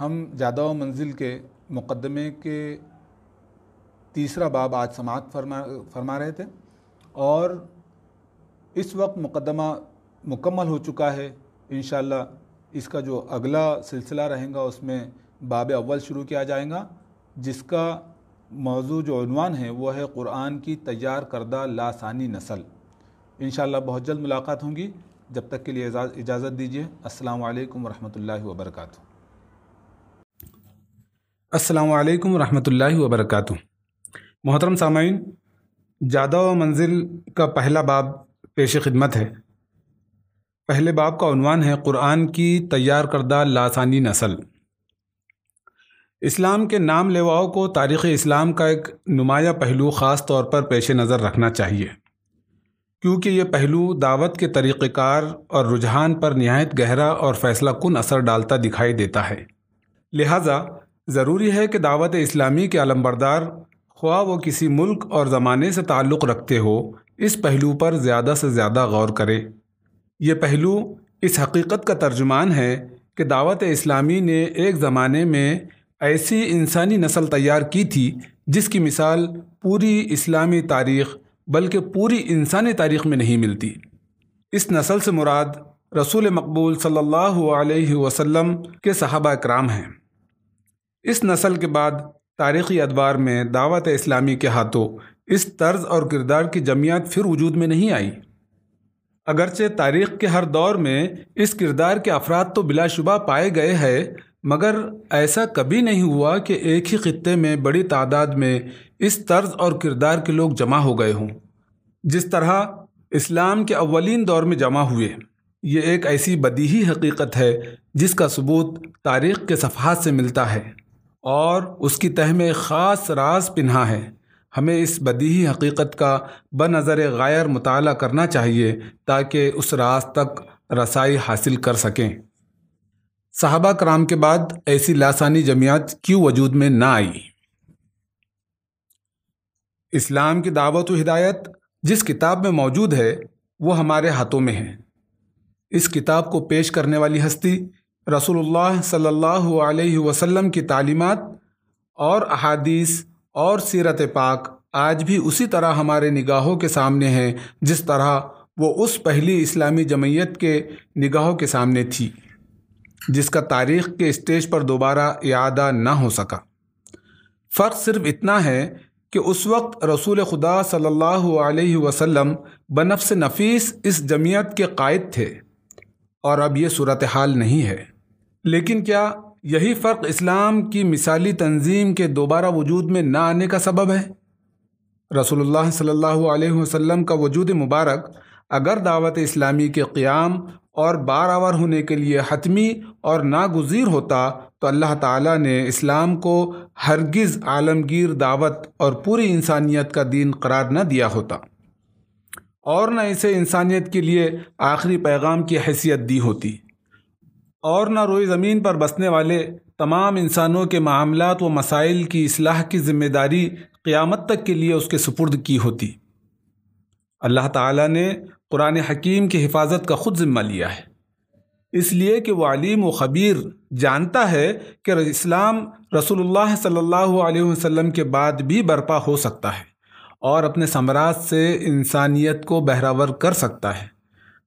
ہم جادہ و منزل کے مقدمے کے تیسرا باب آج سماعت فرما فرما رہے تھے اور اس وقت مقدمہ مکمل ہو چکا ہے۔ انشاءاللہ اس کا جو اگلا سلسلہ رہیں گا، اس میں باب اول شروع کیا جائے گا، جس کا موضوع جو عنوان ہے، وہ ہے قرآن کی تیار کردہ لاسانی نسل۔ انشاءاللہ بہت جلد ملاقات ہوں گی۔ جب تک کے لیے اجازت دیجیے السلام علیکم ورحمۃ اللہ وبرکاتہ۔ السلام علیکم ورحمۃ اللہ وبرکاتہ۔ محترم سامعین، جادہ و منزل کا پہلا باب پیش خدمت ہے۔ پہلے باب کا عنوان ہے قرآن کی تیار کردہ لاسانی نسل۔ اسلام کے نام لیواؤں کو تاریخ اسلام کا ایک نمایاں پہلو خاص طور پر پیش نظر رکھنا چاہیے۔ کیونکہ یہ پہلو دعوت کے طریقہ کار اور رجحان پر نہایت گہرا اور فیصلہ کن اثر ڈالتا دکھائی دیتا ہے۔ لہٰذا ضروری ہے کہ دعوت اسلامی کے علمبردار خواہ وہ کسی ملک اور زمانے سے تعلق رکھتے ہو، اس پہلو پر زیادہ سے زیادہ غور کرے۔ یہ پہلو اس حقیقت کا ترجمان ہے کہ دعوت اسلامی نے ایک زمانے میں ایسی انسانی نسل تیار کی تھی جس کی مثال پوری اسلامی تاریخ بلکہ پوری انسانی تاریخ میں نہیں ملتی۔ اس نسل سے مراد رسول مقبول صلی اللہ علیہ وسلم کے صحابہ اکرام ہیں۔ اس نسل کے بعد تاریخی ادوار میں دعوت اسلامی کے ہاتھوں اس طرز اور کردار کی جمعیت پھر وجود میں نہیں آئی۔ اگرچہ تاریخ کے ہر دور میں اس کردار کے افراد تو بلا شبہ پائے گئے ہیں مگر ایسا کبھی نہیں ہوا کہ ایک ہی خطے میں بڑی تعداد میں اس طرز اور کردار کے لوگ جمع ہو گئے ہوں۔ جس طرح اسلام کے اولین دور میں جمع ہوئے، یہ ایک ایسی بدیہی حقیقت ہے جس کا ثبوت تاریخ کے صفحات سے ملتا ہے۔ اور اس کی تہ میں خاص راز پنہا ہے۔ ہمیں اس بدیہی حقیقت کا بنظر غیر مطالعہ کرنا چاہیے تاکہ اس راز تک رسائی حاصل کر سکیں۔ صحابہ کرام کے بعد ایسی لاسانی جمعیت کیوں وجود میں نہ آئی؟ اسلام کی دعوت و ہدایت جس کتاب میں موجود ہے، وہ ہمارے ہاتھوں میں ہے۔ اس کتاب کو پیش کرنے والی ہستی رسول اللہ صلی اللہ علیہ وسلم کی تعلیمات اور احادیث اور سیرت پاک آج بھی اسی طرح ہمارے نگاہوں کے سامنے ہیں، جس طرح وہ اس پہلی اسلامی جمعیت کے نگاہوں کے سامنے تھی۔ جس کا تاریخ کے اسٹیج پر دوبارہ اعادہ نہ ہو سکا۔ فرق صرف اتنا ہے کہ اس وقت رسول خدا صلی اللہ علیہ وسلم بنفس نفیس اس جمعیت کے قائد تھے۔ اور اب یہ صورتحال نہیں ہے۔ لیکن کیا یہی فرق اسلام کی مثالی تنظیم کے دوبارہ وجود میں نہ آنے کا سبب ہے؟ رسول اللہ صلی اللہ علیہ وسلم کا وجود مبارک اگر دعوت اسلامی کے قیام اور بار آور ہونے کے لیے حتمی اور ناگزیر ہوتا تو اللہ تعالیٰ نے اسلام کو ہرگز عالمگیر دعوت اور پوری انسانیت کا دین قرار نہ دیا ہوتا۔ اور نہ اسے انسانیت کے لیے آخری پیغام کی حیثیت دی ہوتی۔ اور نہ روئی زمین پر بسنے والے تمام انسانوں کے معاملات و مسائل کی اصلاح کی ذمہ داری قیامت تک کے لیے اس کے سپرد کی ہوتی۔ اللہ تعالیٰ نے قرآن حکیم کی حفاظت کا خود ذمہ لیا ہے۔ اس لیے کہ وہ علیم و خبیر جانتا ہے کہ اسلام رسول اللہ صلی اللہ علیہ وسلم کے بعد بھی برپا ہو سکتا ہے اور اپنے ثمرات سے انسانیت کو بہراور کر سکتا ہے۔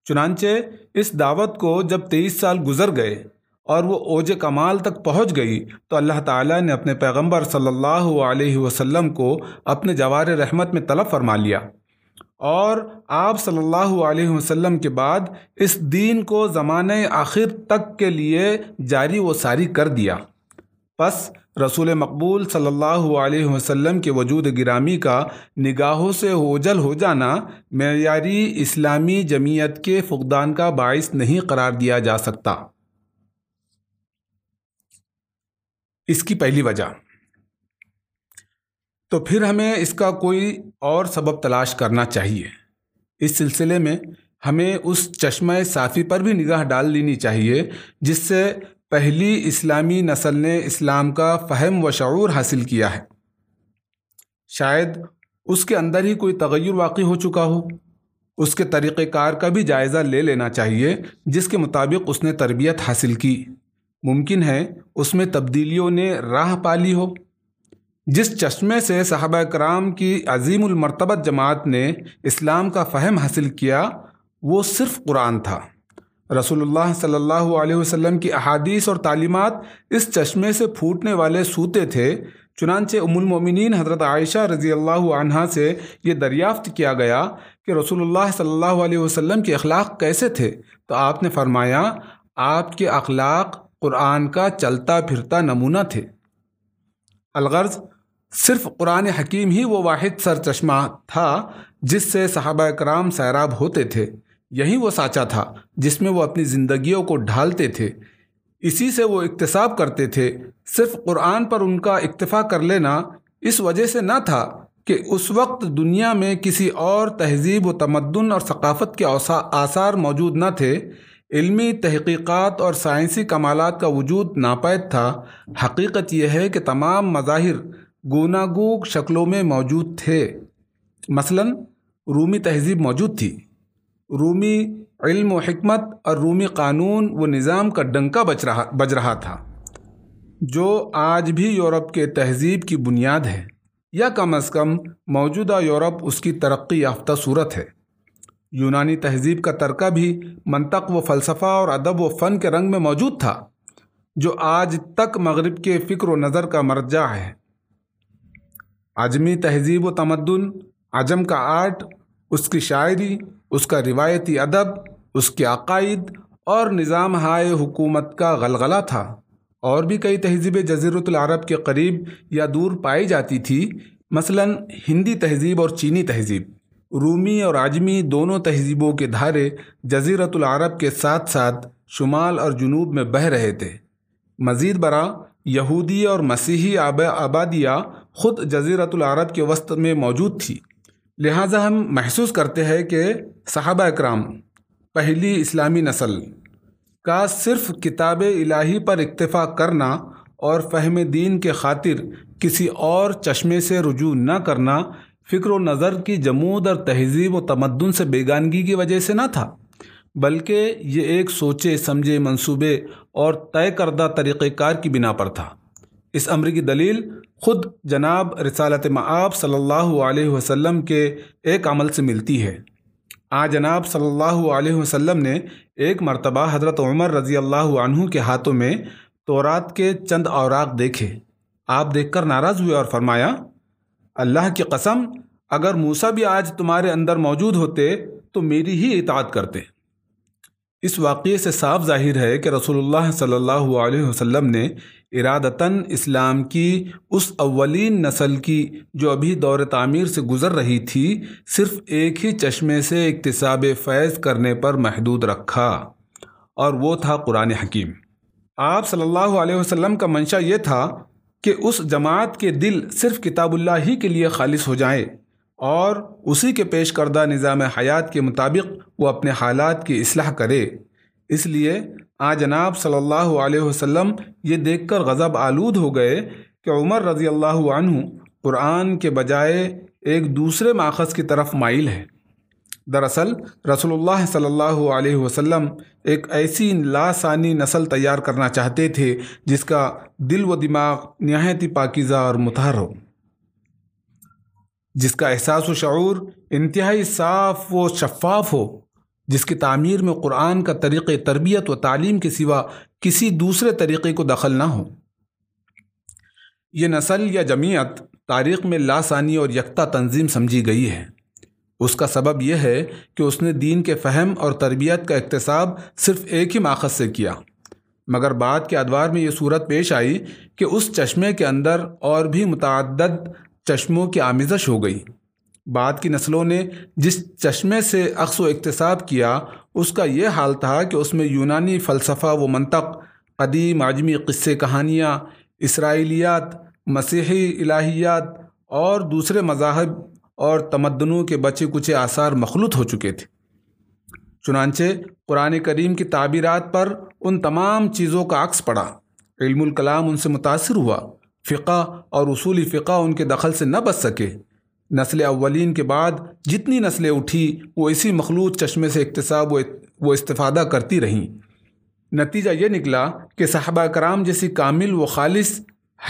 چنانچہ اس دعوت کو جب تیئیس سال گزر گئے اور وہ اوج کمال تک پہنچ گئی تو اللہ تعالیٰ نے اپنے پیغمبر صلی اللہ علیہ وسلم کو اپنے جوار رحمت میں طلب فرما لیا۔ اور آپ صلی اللہ علیہ وسلم کے بعد اس دین کو زمانۂ آخر تک کے لیے جاری و ساری کر دیا۔ پس رسول مقبول صلی اللہ علیہ وسلم کے وجود گرامی کا نگاہوں سے ہوجل ہو جانا معیاری اسلامی جمعیت کے فقدان کا باعث نہیں قرار دیا جا سکتا۔ اس کی پہلی وجہ۔ تو پھر ہمیں اس کا کوئی اور سبب تلاش کرنا چاہیے۔ اس سلسلے میں ہمیں اس چشمہ صافی پر بھی نگاہ ڈال لینی چاہیے، جس سے پہلی اسلامی نسل نے اسلام کا فہم و شعور حاصل کیا ہے۔ شاید اس کے اندر ہی کوئی تغیر واقع ہو چکا ہو۔ اس کے طریقہ کار کا بھی جائزہ لے لینا چاہیے، جس کے مطابق اس نے تربیت حاصل کی۔ ممکن ہے اس میں تبدیلیوں نے راہ پالی ہو۔ جس چشمے سے صحابہ کرام کی عظیم المرتبت جماعت نے اسلام کا فہم حاصل کیا، وہ صرف قرآن تھا۔ رسول اللہ صلی اللہ علیہ وسلم کی احادیث اور تعلیمات اس چشمے سے پھوٹنے والے سوتے تھے، چنانچہ ام المومنین حضرت عائشہ رضی اللہ عنہ سے یہ دریافت کیا گیا کہ رسول اللہ صلی اللہ علیہ وسلم کے اخلاق کیسے تھے۔ تو آپ نے فرمایا، آپ کے اخلاق قرآن کا چلتا پھرتا نمونہ تھے۔ الغرض صرف قرآن حکیم ہی وہ واحد سر چشمہ تھا جس سے صحابہ کرام سیراب ہوتے تھے۔ یہی وہ سانچا تھا جس میں وہ اپنی زندگیوں کو ڈھالتے تھے۔ اسی سے وہ اقتصاب کرتے تھے۔ صرف قرآن پر ان کا اکتفا کر لینا اس وجہ سے نہ تھا کہ اس وقت دنیا میں کسی اور تہذیب و تمدن اور ثقافت کے آثار موجود نہ تھے۔ علمی تحقیقات اور سائنسی کمالات کا وجود ناپید تھا۔ حقیقت یہ ہے کہ تمام مظاہر گوناگوگ شکلوں میں موجود تھے۔ مثلا، رومی تہذیب موجود تھی۔ رومی علم و حکمت اور رومی قانون و نظام کا ڈنکا بچ رہا، بج رہا تھا۔ جو آج بھی یورپ کے تہذیب کی بنیاد ہے، یا کم از کم موجودہ یورپ اس کی ترقی یافتہ صورت ہے۔ یونانی تہذیب کا ترکہ بھی منطق و فلسفہ اور ادب و فن کے رنگ میں موجود تھا، جو آج تک مغرب کے فکر و نظر کا مرجع ہے۔ عجمی تہذیب و تمدن، عجم کا آرٹ، اس کی شاعری، اس کا روایتی ادب، اس کے عقائد اور نظام ہائے حکومت کا غلغلہ تھا۔ اور بھی کئی تہذیبیں جزیرت العرب کے قریب یا دور پائی جاتی تھی، مثلا ہندی تہذیب اور چینی تہذیب۔ رومی اور عجمی دونوں تہذیبوں کے دھارے جزیرت العرب کے ساتھ ساتھ شمال اور جنوب میں بہہ رہے تھے۔ مزید برآں، یہودی اور مسیحی آب آبادیاں خود جزیرت العرب کے وسط میں موجود تھی۔ لہٰذا ہم محسوس کرتے ہیں کہ صحابہ اکرام، پہلی اسلامی نسل، کا صرف کتاب الہی پر اکتفا کرنا اور فہم دین کے خاطر کسی اور چشمے سے رجوع نہ کرنا فکر و نظر کی جمود اور تہذیب و تمدن سے بیگانگی کی وجہ سے نہ تھا، بلکہ یہ ایک سوچے، سمجھے، منصوبے اور طے کردہ طریقہ کار کی بنا پر تھا۔ اس امر کی دلیل خود جناب رسالت معاب صلی اللہ علیہ وسلم کے ایک عمل سے ملتی ہے۔ آ جناب صلی اللہ علیہ وسلم نے ایک مرتبہ حضرت عمر رضی اللہ عنہ کے ہاتھوں میں تورات کے چند اوراق دیکھے۔ آپ دیکھ کر ناراض ہوئے اور فرمایا، اللہ کی قسم، اگر موسا بھی آج تمہارے اندر موجود ہوتے تو میری ہی اطاعت کرتے۔ اس واقعے سے صاف ظاہر ہے کہ رسول اللہ صلی اللہ علیہ وسلم نے ارادتاً اسلام کی اس اولین نسل کی جو ابھی دور تعمیر سے گزر رہی تھی، صرف ایک ہی چشمے سے اقتصاب فیض کرنے پر محدود رکھا۔ اور وہ تھا قرآن حکیم۔ آپ صلی اللہ علیہ وسلم کا منشا یہ تھا کہ اس جماعت کے دل صرف کتاب اللہ ہی کے لیے خالص ہو جائیں اور اسی کے پیش کردہ نظام حیات کے مطابق وہ اپنے حالات کی اصلاح کرے۔ اس لیے آ جناب صلی اللہ علیہ وسلم یہ دیکھ کر غضب آلود ہو گئے کہ عمر رضی اللہ عنہ قرآن کے بجائے ایک دوسرے ماخذ کی طرف مائل ہے۔ دراصل رسول اللہ صلی اللہ علیہ وسلم ایک ایسی لاسانی نسل تیار کرنا چاہتے تھے جس کا دل و دماغ نہایت پاکیزہ اور متحر ہو۔ جس کا احساس و شعور انتہائی صاف و شفاف ہو۔ جس کی تعمیر میں قرآن کا طریقہ تربیت و تعلیم کے سوا کسی دوسرے طریقے کو دخل نہ ہو۔ یہ نسل یا جمعیت تاریخ میں لاسانی اور یکتا تنظیم سمجھی گئی ہے۔ اس کا سبب یہ ہے کہ اس نے دین کے فہم اور تربیت کا اقتصاب صرف ایک ہی ماخذ سے کیا۔ مگر بعد کے ادوار میں یہ صورت پیش آئی کہ اس چشمے کے اندر اور بھی متعدد چشموں کی آمیزش ہو گئی۔ بعد کی نسلوں نے جس چشمے سے عکس و اقتصاب کیا، اس کا یہ حال تھا کہ اس میں یونانی فلسفہ و منطق، قدیم عجمی قصے کہانیاں، اسرائیلیات، مسیحی الہیات اور دوسرے مذاہب اور تمدنوں کے بچے کچے آثار مخلوط ہو چکے تھے۔ چنانچہ قرآن کریم کی تعبیرات پر ان تمام چیزوں کا عکس پڑا۔ علم الکلام ان سے متاثر ہوا۔ فقہ اور اصولی فقہ ان کے دخل سے نہ بچ سکے۔ نسل اولین کے بعد جتنی نسلیں اٹھی، وہ اسی مخلوط چشمے سے اقتصاب و استفادہ کرتی رہیں۔ نتیجہ یہ نکلا کہ صحابہ کرام جیسی کامل و خالص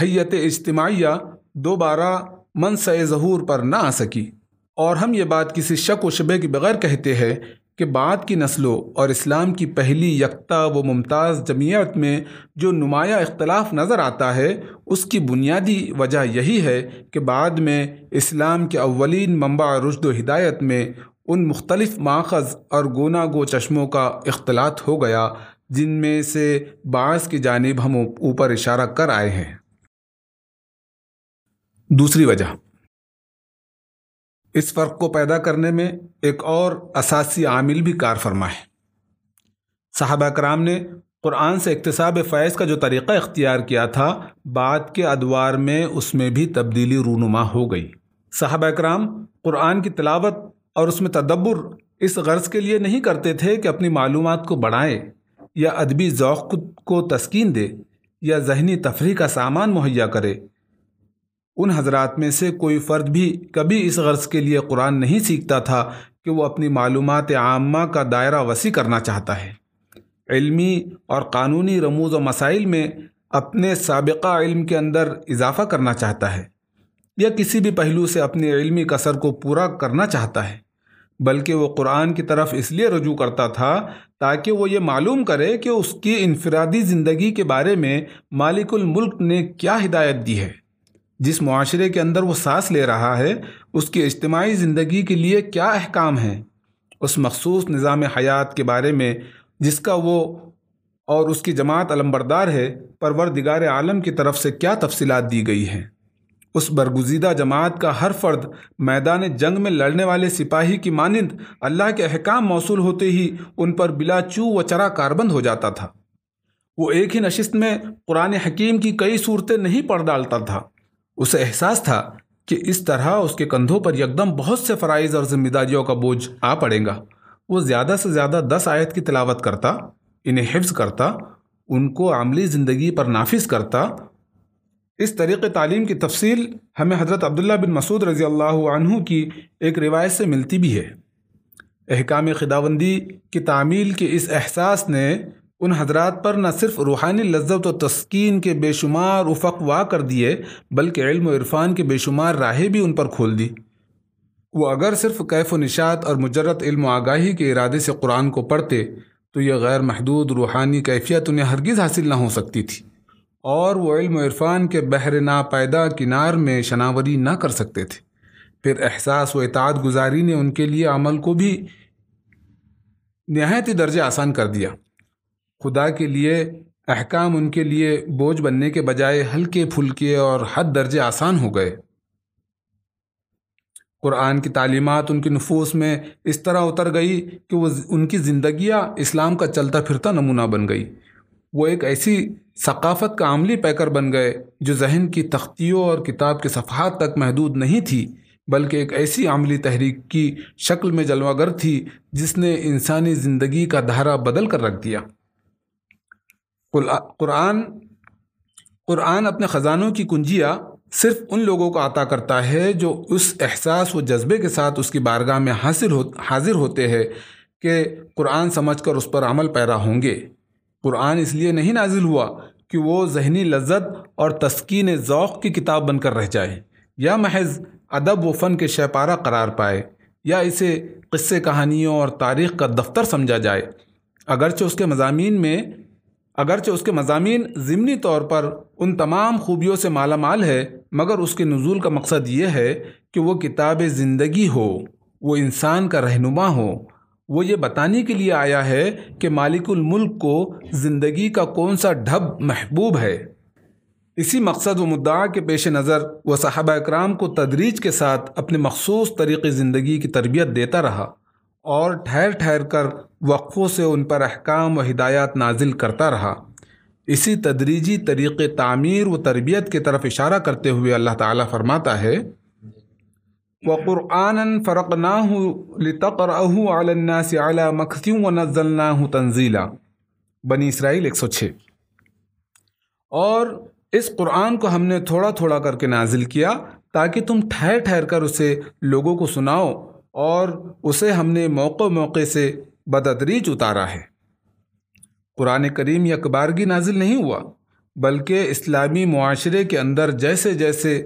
حیت اجتماعیہ دوبارہ منصع ظہور پر نہ آ سکی۔ اور ہم یہ بات کسی شک و شبے کے بغیر کہتے ہیں کہ بعد کی نسلوں اور اسلام کی پہلی یکتا و ممتاز جمعیت میں جو نمایاں اختلاف نظر آتا ہے، اس کی بنیادی وجہ یہی ہے کہ بعد میں اسلام کے اولین منبع رشد و ہدایت میں ان مختلف ماخذ اور گونا گو چشموں کا اختلاط ہو گیا، جن میں سے بعض کی جانب ہم اوپر اشارہ کر آئے ہیں۔ دوسری وجہ اس فرق کو پیدا کرنے میں ایک اور اساسی عامل بھی کار فرما ہے۔ صحابہ کرام نے قرآن سے اقتصاب فیض کا جو طریقہ اختیار کیا تھا، بعد کے ادوار میں اس میں بھی تبدیلی رونما ہو گئی۔ صحابہ کرام قرآن کی تلاوت اور اس میں تدبر اس غرض کے لیے نہیں کرتے تھے کہ اپنی معلومات کو بڑھائیں یا ادبی ذوق کو تسکین دے یا ذہنی تفریح کا سامان مہیا کرے۔ ان حضرات میں سے کوئی فرد بھی کبھی اس غرض کے لیے قرآن نہیں سیکھتا تھا کہ وہ اپنی معلومات عامہ کا دائرہ وسیع کرنا چاہتا ہے۔ علمی اور قانونی رموز و مسائل میں اپنے سابقہ علم کے اندر اضافہ کرنا چاہتا ہے یا کسی بھی پہلو سے اپنی علمی کثر کو پورا کرنا چاہتا ہے، بلکہ وہ قرآن کی طرف اس لیے رجوع کرتا تھا تاکہ وہ یہ معلوم کرے کہ اس کی انفرادی زندگی کے بارے میں مالک الملک نے کیا ہدایت دی ہے۔ جس معاشرے کے اندر وہ سانس لے رہا ہے، اس کی اجتماعی زندگی کے لیے کیا احکام ہیں؟ اس مخصوص نظام حیات کے بارے میں، جس کا وہ اور اس کی جماعت علمبردار ہے، پروردگار عالم کی طرف سے کیا تفصیلات دی گئی ہیں؟ اس برگزیدہ جماعت کا ہر فرد میدان جنگ میں لڑنے والے سپاہی کی مانند اللہ کے احکام موصول ہوتے ہی ان پر بلا چو و چرا کاربند ہو جاتا تھا۔ وہ ایک ہی نشست میں قرآن حکیم کی کئی صورتیں نہیں پڑھ ڈالتا تھا۔ اسے احساس تھا کہ اس طرح اس کے کندھوں پر یکدم بہت سے فرائض اور ذمہ داریوں کا بوجھ آ پڑے گا۔ وہ زیادہ سے زیادہ دس آیت کی تلاوت کرتا، انہیں حفظ کرتا، ان کو عملی زندگی پر نافذ کرتا۔ اس طریق تعلیم کی تفصیل ہمیں حضرت عبداللہ بن مسعود رضی اللہ عنہ کی ایک روایت سے ملتی بھی ہے۔ احکام خداوندی کی تعمیل کے اس احساس نے ان حضرات پر نہ صرف روحانی لذت و تسکین کے بے شمار افق وا کر دیے، بلکہ علم و عرفان کے بے شمار راہیں بھی ان پر کھول دی۔ وہ اگر صرف کیف و نشات اور مجرت علم و آگاہی کے ارادے سے قرآن کو پڑھتے، تو یہ غیر محدود روحانی کیفیت انہیں ہرگز حاصل نہ ہو سکتی تھی۔ اور وہ علم و عرفان کے بحر نا پیدا کنار میں شناوری نہ کر سکتے تھے۔ پھر احساس و اطاعت گزاری نے ان کے لیے عمل کو بھی نہایت درجہ آسان کر دیا۔ خدا کے لیے، احکام ان کے لیے بوجھ بننے کے بجائے ہلکے پھلکے اور حد درجے آسان ہو گئے۔ قرآن کی تعلیمات ان کے نفوس میں اس طرح اتر گئی کہ وہ ان کی زندگیاں اسلام کا چلتا پھرتا نمونہ بن گئی۔ وہ ایک ایسی ثقافت کا عملی پیکر بن گئے جو ذہن کی تختیوں اور کتاب کے صفحات تک محدود نہیں تھی، بلکہ ایک ایسی عملی تحریک کی شکل میں جلوہ گر تھی جس نے انسانی زندگی کا دھارا بدل کر رکھ دیا۔ قرآن قرآن اپنے خزانوں کی کنجیاں صرف ان لوگوں کو عطا کرتا ہے جو اس احساس و جذبے کے ساتھ اس کی بارگاہ میں حاصل ہو، حاضر ہوتے ہیں کہ قرآن سمجھ کر اس پر عمل پیرا ہوں گے۔ قرآن اس لیے نہیں نازل ہوا کہ وہ ذہنی لذت اور تسکین ذوق کی کتاب بن کر رہ جائے، یا محض ادب و فن کے شہپارہ قرار پائے، یا اسے قصے کہانیوں اور تاریخ کا دفتر سمجھا جائے۔ اگرچہ اس کے مضامین میں اگرچہ اس کے مضامین ضمنی طور پر ان تمام خوبیوں سے مالا مال ہے، مگر اس کے نزول کا مقصد یہ ہے کہ وہ کتاب زندگی ہو، وہ انسان کا رہنما ہو۔ وہ یہ بتانے کے لیے آیا ہے کہ مالک الملک کو زندگی کا کون سا ڈھب محبوب ہے۔ اسی مقصد و مدعا کے پیش نظر وہ صحابہ اکرام کو تدریج کے ساتھ اپنے مخصوص طریقے زندگی کی تربیت دیتا رہا۔ اور ٹھہر ٹھہر کر وقفوں سے ان پر احکام و ہدایات نازل کرتا رہا۔ اسی تدریجی طریقے تعمیر و تربیت کی طرف اشارہ کرتے ہوئے اللہ تعالیٰ فرماتا ہے، وَقُرْآنًا فَرَقْنَاهُ لِتَقْرَأَهُ عَلَى النَّاسِ عَلَى مَكْثٍ وَنَزَّلْنَاهُ تَنزِيلًا۔ بنی اسرائیل 106 اور اس قرآن کو ہم نے تھوڑا تھوڑا کر کے نازل کیا تاکہ تم ٹھہر ٹھہر کر اسے لوگوں کو سناؤ۔ اور اسے ہم نے موقع موقع سے بدتریج اتارا ہے۔ قرآن کریم یا کبارگی نازل نہیں ہوا، بلکہ اسلامی معاشرے کے اندر جیسے جیسے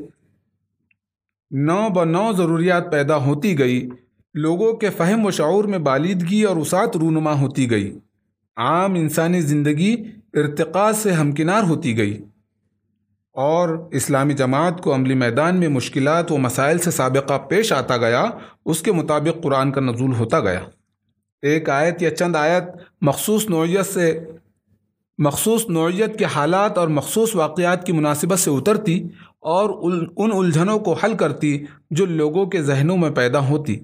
نو ب نو ضروریات پیدا ہوتی گئی، لوگوں کے فہم و شعور میں بالیدگی اور اسات رونما ہوتی گئی۔ عام انسانی زندگی ارتقاء سے ہمکنار ہوتی گئی۔ اور اسلامی جماعت کو عملی میدان میں مشکلات و مسائل سے سابقہ پیش آتا گیا، اس کے مطابق قرآن کا نزول ہوتا گیا۔ ایک آیت یا چند آیت مخصوص نوعیت سے، مخصوص نوعیت کے حالات اور مخصوص واقعات کی مناسبت سے اترتی اور ان الجھنوں کو حل کرتی جو لوگوں کے ذہنوں میں پیدا ہوتی۔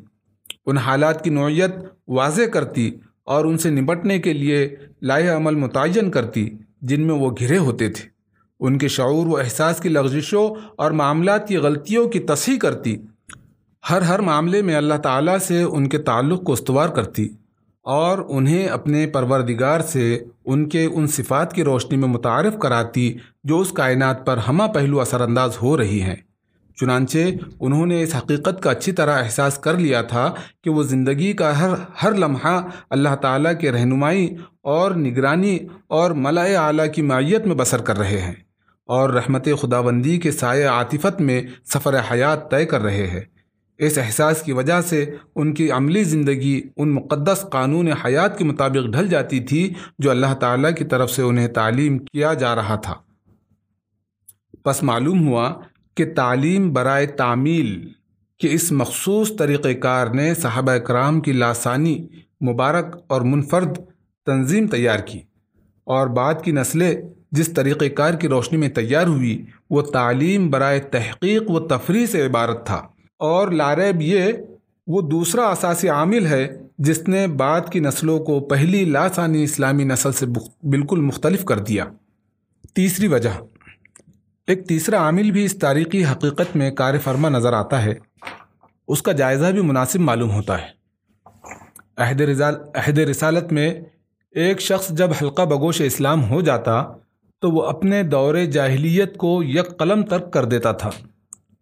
ان حالات کی نوعیت واضح کرتی اور ان سے نپٹنے کے لیے لاہ عمل متعین کرتی، جن میں وہ گھرے ہوتے تھے۔ ان کے شعور و احساس کی لغزشوں اور معاملات کی غلطیوں کی تصحیح کرتی۔ ہر ہر معاملے میں اللہ تعالیٰ سے ان کے تعلق کو استوار کرتی اور انہیں اپنے پروردگار سے ان کے ان صفات کی روشنی میں متعارف کراتی جو اس کائنات پر ہمہ پہلو اثر انداز ہو رہی ہیں۔ چنانچہ انہوں نے اس حقیقت کا اچھی طرح احساس کر لیا تھا کہ وہ زندگی کا ہر ہر لمحہ اللہ تعالیٰ کے رہنمائی اور نگرانی اور ملائے اعلیٰ کی معیت میں بسر کر رہے ہیں۔ اور رحمت خداوندی کے سائے عاطفت میں سفر حیات طے کر رہے ہیں۔ اس احساس کی وجہ سے ان کی عملی زندگی ان مقدس قانون حیات کے مطابق ڈھل جاتی تھی جو اللہ تعالیٰ کی طرف سے انہیں تعلیم کیا جا رہا تھا۔ پس معلوم ہوا کہ تعلیم برائے تعمیل کہ اس مخصوص طریقہ کار نے صحابہ کرام کی لاسانی، مبارک اور منفرد تنظیم تیار کی اور بعد کی نسلیں جس طریقہ کار کی روشنی میں تیار ہوئی، وہ تعلیم برائے تحقیق و تفریح سے عبارت تھا۔ اور لارب یہ، وہ دوسرا اساسی عامل ہے، جس نے بعد کی نسلوں کو پہلی لاسانی اسلامی نسل سے بالکل مختلف کر دیا۔ تیسری وجہ، ایک تیسرا عامل بھی اس تاریخی حقیقت میں کار فرما نظر آتا ہے۔ اس کا جائزہ بھی مناسب معلوم ہوتا ہے۔ عہد عہد رسالت میں ایک شخص جب حلقہ بگوش اسلام ہو جاتا تو وہ اپنے دور جاہلیت کو یک قلم ترک کر دیتا تھا۔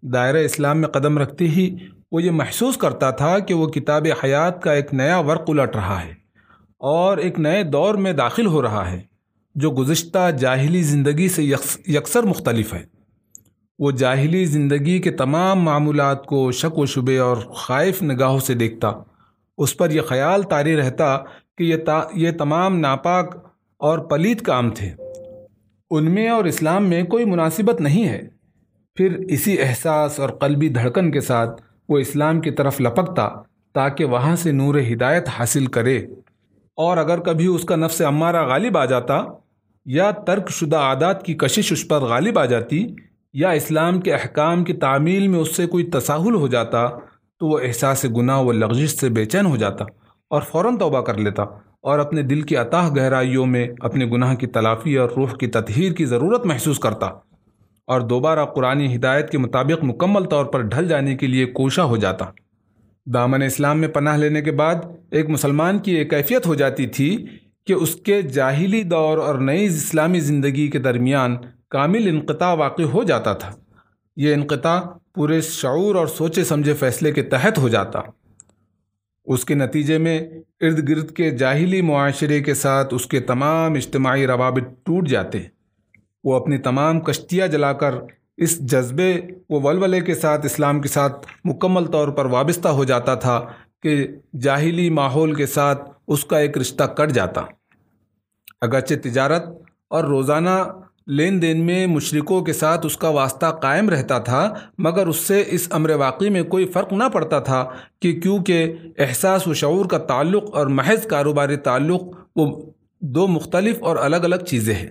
دائرہ اسلام میں قدم رکھتے ہی وہ یہ محسوس کرتا تھا کہ وہ کتاب حیات کا ایک نیا ورق الٹ رہا ہے اور ایک نئے دور میں داخل ہو رہا ہے، جو گزشتہ جاہلی زندگی سے یکسر مختلف ہے۔ وہ جاہلی زندگی کے تمام معمولات کو شک و شبے اور خائف نگاہوں سے دیکھتا۔ اس پر یہ خیال طاری رہتا کہ یہ تا، یہ تمام ناپاک اور پلیت کام تھے۔ ان میں اور اسلام میں کوئی مناسبت نہیں ہے۔ پھر اسی احساس اور قلبی دھڑکن کے ساتھ وہ اسلام کی طرف لپکتا تاکہ وہاں سے نور ہدایت حاصل کرے۔ اور اگر کبھی اس کا نفس امارہ غالب آ جاتا یا ترک شدہ عادات کی کشش اس پر غالب آ جاتی یا اسلام کے احکام کی تعمیل میں اس سے کوئی تساہل ہو جاتا تو وہ احساس گناہ و لغزش سے بے چین ہو جاتا اور فوراً توبہ کر لیتا۔ اور اپنے دل کی عطاہ گہرائیوں میں اپنے گناہ کی تلافی اور روح کی تطہیر کی ضرورت محسوس کرتا اور دوبارہ قرآن ہدایت کے مطابق مکمل طور پر ڈھل جانے کے لیے کوشاں ہو جاتا۔ دامن اسلام میں پناہ لینے کے بعد ایک مسلمان کی ایک کیفیت ہو جاتی تھی کہ اس کے جاہلی دور اور نئی اسلامی زندگی کے درمیان کامل انقطاع واقع ہو جاتا تھا۔ یہ انقطاع پورے شعور اور سوچے سمجھے فیصلے کے تحت ہو جاتا۔ اس کے نتیجے میں ارد گرد کے جاہلی معاشرے کے ساتھ اس کے تمام اجتماعی روابط ٹوٹ جاتے وہ اپنی تمام کشتیاں جلا کر اس جذبے و ولولے کے ساتھ اسلام کے ساتھ مکمل طور پر وابستہ ہو جاتا تھا کہ جاہلی ماحول کے ساتھ اس کا ایک رشتہ کٹ جاتا۔ اگرچہ تجارت اور روزانہ لین دین میں مشرقوں کے ساتھ اس کا واسطہ قائم رہتا تھا، مگر اس سے اس امر واقعی میں کوئی فرق نہ پڑتا تھا کہ کیونکہ احساس و شعور کا تعلق اور محض کاروباری تعلق وہ دو مختلف اور الگ الگ چیزیں ہیں۔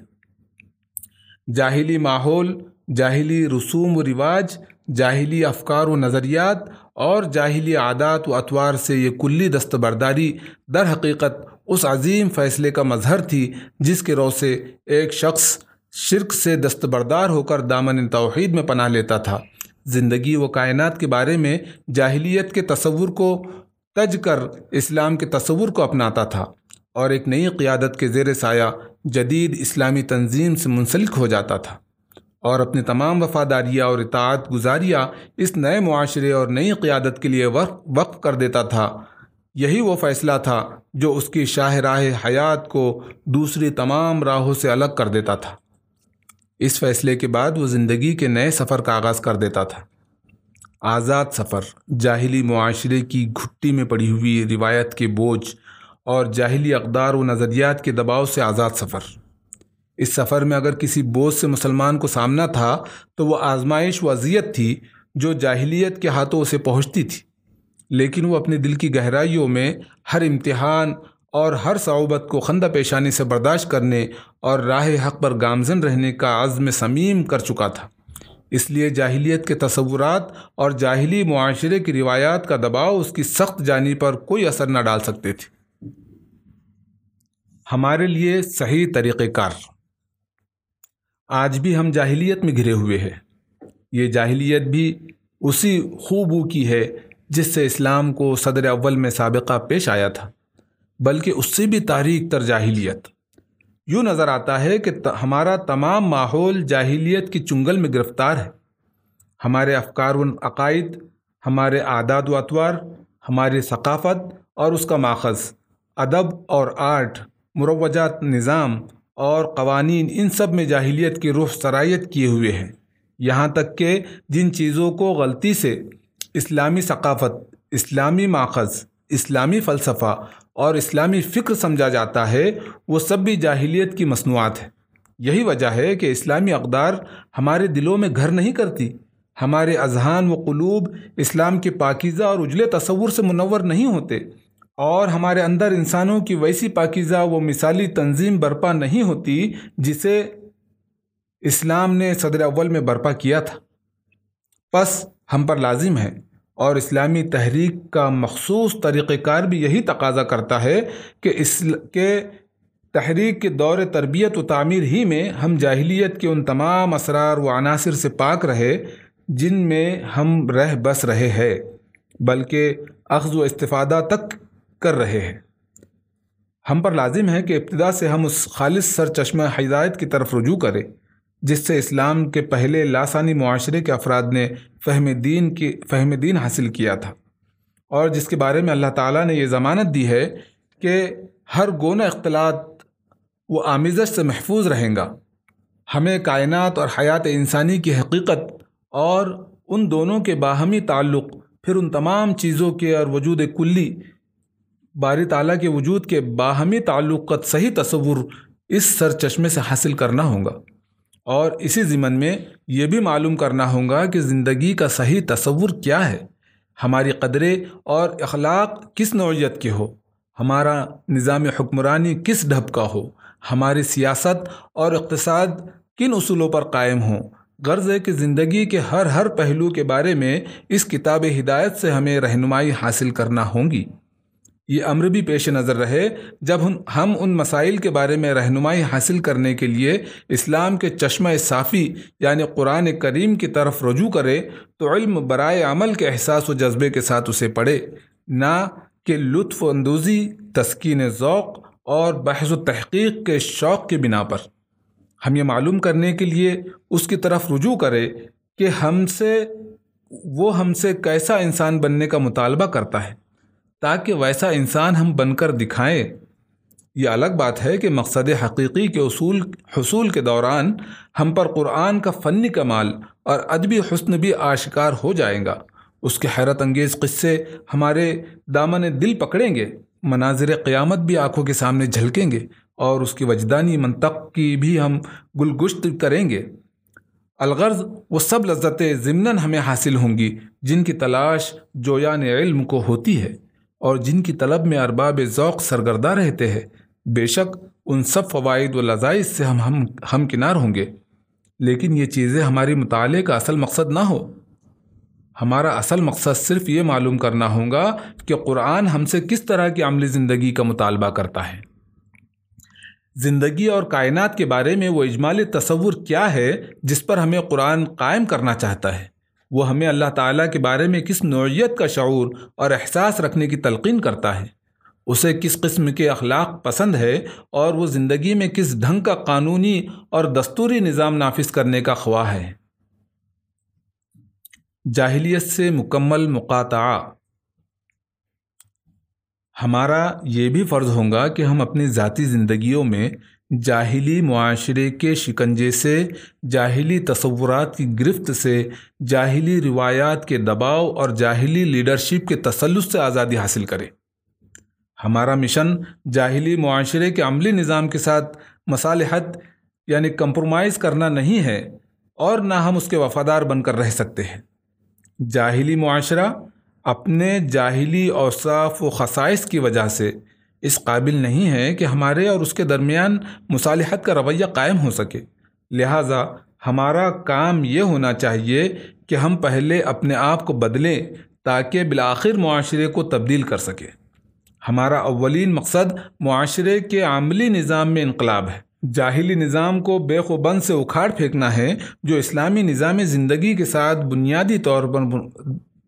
جاہلی ماحول، جاہلی رسوم و رواج، جاہلی افکار و نظریات اور جاہلی عادات و اطوار سے یہ کلی دستبرداری در حقیقت اس عظیم فیصلے کا مظہر تھی جس کے رو سے ایک شخص شرک سے دستبردار ہو کر دامن توحید میں پناہ لیتا تھا۔ زندگی و کائنات کے بارے میں جاہلیت کے تصور کو تج کر اسلام کے تصور کو اپناتا تھا اور ایک نئی قیادت کے زیر سایہ جدید اسلامی تنظیم سے منسلک ہو جاتا تھا اور اپنی تمام وفاداریاں اور اطاعت گزاریاں اس نئے معاشرے اور نئی قیادت کے لیے وقف کر دیتا تھا۔ یہی وہ فیصلہ تھا جو اس کی شاہ راہ حیات کو دوسری تمام راہوں سے الگ کر دیتا تھا۔ اس فیصلے کے بعد وہ زندگی کے نئے سفر کا آغاز کر دیتا تھا۔ آزاد سفر، جاہلی معاشرے کی گھٹی میں پڑی ہوئی روایت کے بوجھ اور جاہلی اقدار و نظریات کے دباؤ سے آزاد سفر۔ اس سفر میں اگر کسی بوجھ سے مسلمان کو سامنا تھا تو وہ آزمائش و اذیت تھی جو جاہلیت کے ہاتھوں اسے پہنچتی تھی، لیکن وہ اپنے دل کی گہرائیوں میں ہر امتحان اور ہر صعوبت کو خندہ پیشانی سے برداشت کرنے اور راہ حق پر گامزن رہنے کا عزم سمیم کر چکا تھا۔ اس لیے جاہلیت کے تصورات اور جاہلی معاشرے کی روایات کا دباؤ اس کی سخت جانی پر کوئی اثر نہ ڈال سکتے تھے۔ ہمارے لیے صحیح طریقہ کار۔ آج بھی ہم جاہلیت میں گھرے ہوئے ہیں۔ یہ جاہلیت بھی اسی خوبو کی ہے جس سے اسلام کو صدر اول میں سابقہ پیش آیا تھا۔ بلکہ اس سے بھی تاریخ تر جاہلیت۔ یوں نظر آتا ہے کہ ہمارا تمام ماحول جاہلیت کی چنگل میں گرفتار ہے۔ ہمارے افکار و عقائد، ہمارے اعداد و اطوار، ہماری ثقافت اور اس کا ماخذ، ادب اور آرٹ، مروجات نظام اور قوانین، ان سب میں جاہلیت کی روح سرایت کیے ہوئے ہیں۔ یہاں تک کہ جن چیزوں کو غلطی سے اسلامی ثقافت، اسلامی ماخذ اسلامی فلسفہ اور اسلامی فکر سمجھا جاتا ہے، وہ سب بھی جاہلیت کی مصنوعات ہے یہی وجہ ہے کہ اسلامی اقدار ہمارے دلوں میں گھر نہیں کرتی۔ ہمارے اذہان و قلوب اسلام کے پاکیزہ اور اجلے تصور سے منور نہیں ہوتے۔ اور ہمارے اندر انسانوں کی ویسی پاکیزہ و مثالی تنظیم برپا نہیں ہوتی جسے اسلام نے صدر اول میں برپا کیا تھا۔ پس ہم پر لازم ہے۔ اور اسلامی تحریک کا مخصوص طریقہ کار بھی یہی تقاضا کرتا ہے کہ اس کے تحریک کے دور تربیت و تعمیر ہی میں ہم جاہلیت کے ان تمام اسرار و عناصر سے پاک رہے جن میں ہم رہ بس رہے ہیں، بلکہ اخذ و استفادہ تک کر رہے ہیں۔ ہم پر لازم ہے کہ ابتدا سے ہم اس خالص سر چشمہ ہدایت کی طرف رجوع کریں۔ جس سے اسلام کے پہلے لاسانی معاشرے کے افراد نے فہم دین کی، فہم دین حاصل کیا تھا۔ اور جس کے بارے میں اللہ تعالیٰ نے یہ ضمانت دی ہے کہ ہر گونہ اختلاط وہ آمیزش سے محفوظ رہیں گا۔ ہمیں کائنات اور حیات انسانی کی حقیقت اور ان دونوں کے باہمی تعلق، پھر ان تمام چیزوں کے اور وجود کلی باری تعالیٰ کے وجود کے باہمی تعلق کا صحیح تصور اس سر چشمے سے حاصل کرنا ہوگا۔ اور اسی ضمن میں یہ بھی معلوم کرنا ہوگا کہ زندگی کا صحیح تصور کیا ہے۔ ہماری قدرے اور اخلاق کس نوعیت کے ہو ہمارا نظام حکمرانی کس ڈھب کا ہو؟ ہماری سیاست اور اقتصاد کن اصولوں پر قائم ہوں؟ غرض ہے کہ زندگی کے ہر ہر پہلو کے بارے میں اس کتاب ہدایت سے ہمیں رہنمائی حاصل کرنا ہوں گی۔ یہ امر بھی پیش نظر رہے جب ہم ان مسائل کے بارے میں رہنمائی حاصل کرنے کے لیے اسلام کے چشمہ صافی یعنی قرآن کریم کی طرف رجوع کرے تو علم برائے عمل کے احساس و جذبے کے ساتھ اسے پڑھے، نہ کہ لطف اندوزی، تسکین ذوق اور بحث و تحقیق کے شوق کے بنا پر۔ ہم یہ معلوم کرنے کے لیے اس کی طرف رجوع کرے کہ ہم سے وہ ہم سے کیسا انسان بننے کا مطالبہ کرتا ہے۔ تاکہ ویسا انسان ہم بن کر دکھائیں یہ الگ بات ہے کہ مقصد حقیقی کے اصول، حصول کے دوران ہم پر قرآن کا فنی کمال اور ادبی حسن بھی آشکار ہو جائیں گا۔ اس کے حیرت انگیز قصے ہمارے دامن دل پکڑیں گے، مناظر قیامت بھی آنکھوں کے سامنے جھلکیں گے اور اس کی وجدانی منطق کی بھی ہم گلگشت کریں گے۔ الغرض، وہ سب لذتیں ضمن ہمیں حاصل ہوں گی، جن کی تلاش، جویان علم کو ہوتی ہے۔ اور جن کی طلب میں ارباب ذوق سرگردہ رہتے ہیں، بے شک ان سب فوائد و لذائذ سے ہم ہم ہم کنار ہوں گے۔ لیکن یہ چیزیں ہماری مطالعے کا اصل مقصد نہ ہو۔ ہمارا اصل مقصد صرف یہ معلوم کرنا ہوگا کہ قرآن ہم سے کس طرح کی عملی زندگی کا مطالبہ کرتا ہے۔ زندگی اور کائنات کے بارے میں وہ اجمالی تصور کیا ہے جس پر ہمیں قرآن قائم کرنا چاہتا ہے؟ وہ ہمیں اللہ تعالیٰ کے بارے میں کس نوعیت کا شعور اور احساس رکھنے کی تلقین کرتا ہے؟ اسے کس قسم کے اخلاق پسند ہے اور وہ زندگی میں کس ڈھنگ کا قانونی اور دستوری نظام نافذ کرنے کا خواہ ہے؟ جاہلیت سے مکمل مقاطعہ۔ ہمارا یہ بھی فرض ہوگا کہ ہم اپنی ذاتی زندگیوں میں جاہلی معاشرے کے شکنجے سے، جاہلی تصورات کی گرفت سے، جاہلی روایات کے دباؤ اور جاہلی لیڈرشپ کے تسلس سے آزادی حاصل کریں ہمارا مشن جاہلی معاشرے کے عملی نظام کے ساتھ مصالحت یعنی کمپرومائز کرنا نہیں ہے اور نہ ہم اس کے وفادار بن کر رہ سکتے ہیں۔ جاہلی معاشرہ اپنے جاہلی اوصاف و خصائص کی وجہ سے اس قابل نہیں ہے کہ ہمارے اور اس کے درمیان مصالحت کا رویہ قائم ہو سکے۔ لہٰذا ہمارا کام یہ ہونا چاہیے کہ ہم پہلے اپنے آپ کو بدلیں تاکہ بالآخر معاشرے کو تبدیل کر سکیں ہمارا اولین مقصد معاشرے کے عملی نظام میں انقلاب ہے۔ جاہلی نظام کو بے خوبند سے اکھاڑ پھینکنا ہے، جو اسلامی نظام زندگی کے ساتھ بنیادی طور پر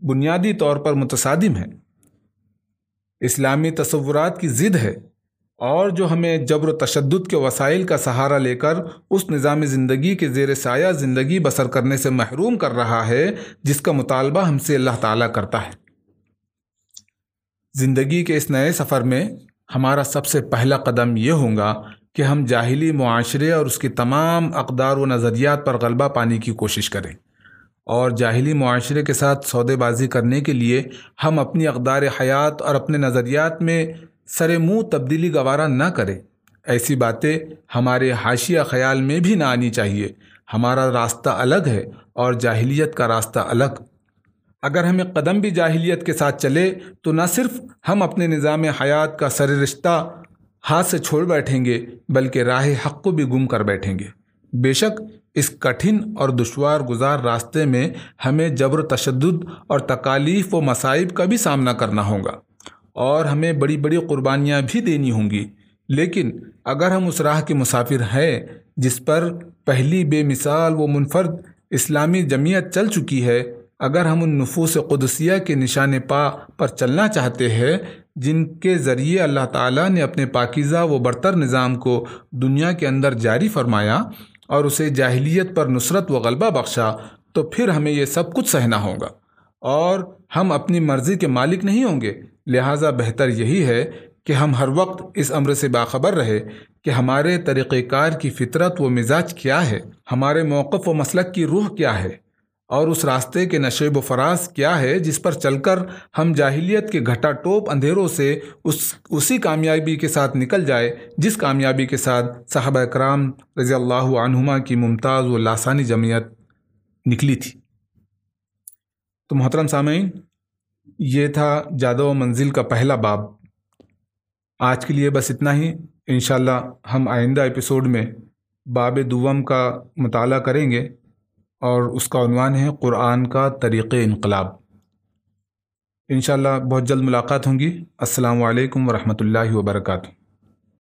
بنیادی طور پر متصادم ہے۔ اسلامی تصورات کی ضد ہے اور جو ہمیں جبر و تشدد کے وسائل کا سہارا لے کر اس نظام زندگی کے زیر سایہ زندگی بسر کرنے سے محروم کر رہا ہے، جس کا مطالبہ ہم سے اللہ تعالیٰ کرتا ہے۔ زندگی کے اس نئے سفر میں ہمارا سب سے پہلا قدم یہ ہوگا کہ ہم جاہلی معاشرے اور اس کی تمام اقدار و نظریات پر غلبہ پانے کی کوشش کریں۔ اور جاہلی معاشرے کے ساتھ سودے بازی کرنے کے لیے ہم اپنی اقدار حیات اور اپنے نظریات میں سر منہ تبدیلی گوارہ نہ کریں۔ ایسی باتیں ہمارے حاشیہ خیال میں بھی نہ آنی چاہیے۔ ہمارا راستہ الگ ہے اور جاہلیت کا راستہ الگ۔ اگر ہمیں قدم بھی جاہلیت کے ساتھ چلے تو نہ صرف ہم اپنے نظام حیات کا سر رشتہ ہاتھ سے چھوڑ بیٹھیں گے، بلکہ راہ حق کو بھی گم کر بیٹھیں گے۔ بے شک اس کٹھن اور دشوار گزار راستے میں ہمیں جبر تشدد اور تکالیف و مصائب کا بھی سامنا کرنا ہوگا۔ اور ہمیں بڑی بڑی قربانیاں بھی دینی ہوں گی۔ لیکن اگر ہم اس راہ کے مسافر ہیں جس پر پہلی بے مثال و منفرد اسلامی جمعیت چل چکی ہے، اگر ہم ان نفوس قدسیہ کے نشان پا پر چلنا چاہتے ہیں، جن کے ذریعے اللہ تعالیٰ نے اپنے پاکیزہ و برتر نظام کو دنیا کے اندر جاری فرمایا اور اسے جاہلیت پر نصرت و غلبہ بخشا، تو پھر ہمیں یہ سب کچھ سہنا ہوگا۔ اور ہم اپنی مرضی کے مالک نہیں ہوں گے۔ لہٰذا بہتر یہی ہے کہ ہم ہر وقت اس عمر سے باخبر رہے کہ ہمارے طریقہ کار کی فطرت و مزاج کیا ہے، ہمارے موقف و مسلک کی روح کیا ہے۔ اور اس راستے کے نشیب و فراز کیا ہے جس پر چل کر ہم جاہلیت کے گھٹا ٹوپ اندھیروں سے اس، اسی کامیابی کے ساتھ نکل جائے، جس کامیابی کے ساتھ صحابہ اکرام رضی اللہ عنہما کی ممتاز و لاسانی جمعیت نکلی تھی۔ تو محترم سامعین، یہ تھا جادو و منزل کا پہلا باب۔ آج کے لیے بس اتنا ہی۔ انشاءاللہ ہم آئندہ ایپیسوڈ میں باب دوم کا مطالعہ کریں گے۔ اور اس کا عنوان ہے قرآن کا طریق انقلاب۔ انشاءاللہ بہت جلد ملاقات ہوں گی۔ السلام علیکم ورحمۃ اللہ وبرکاتہ۔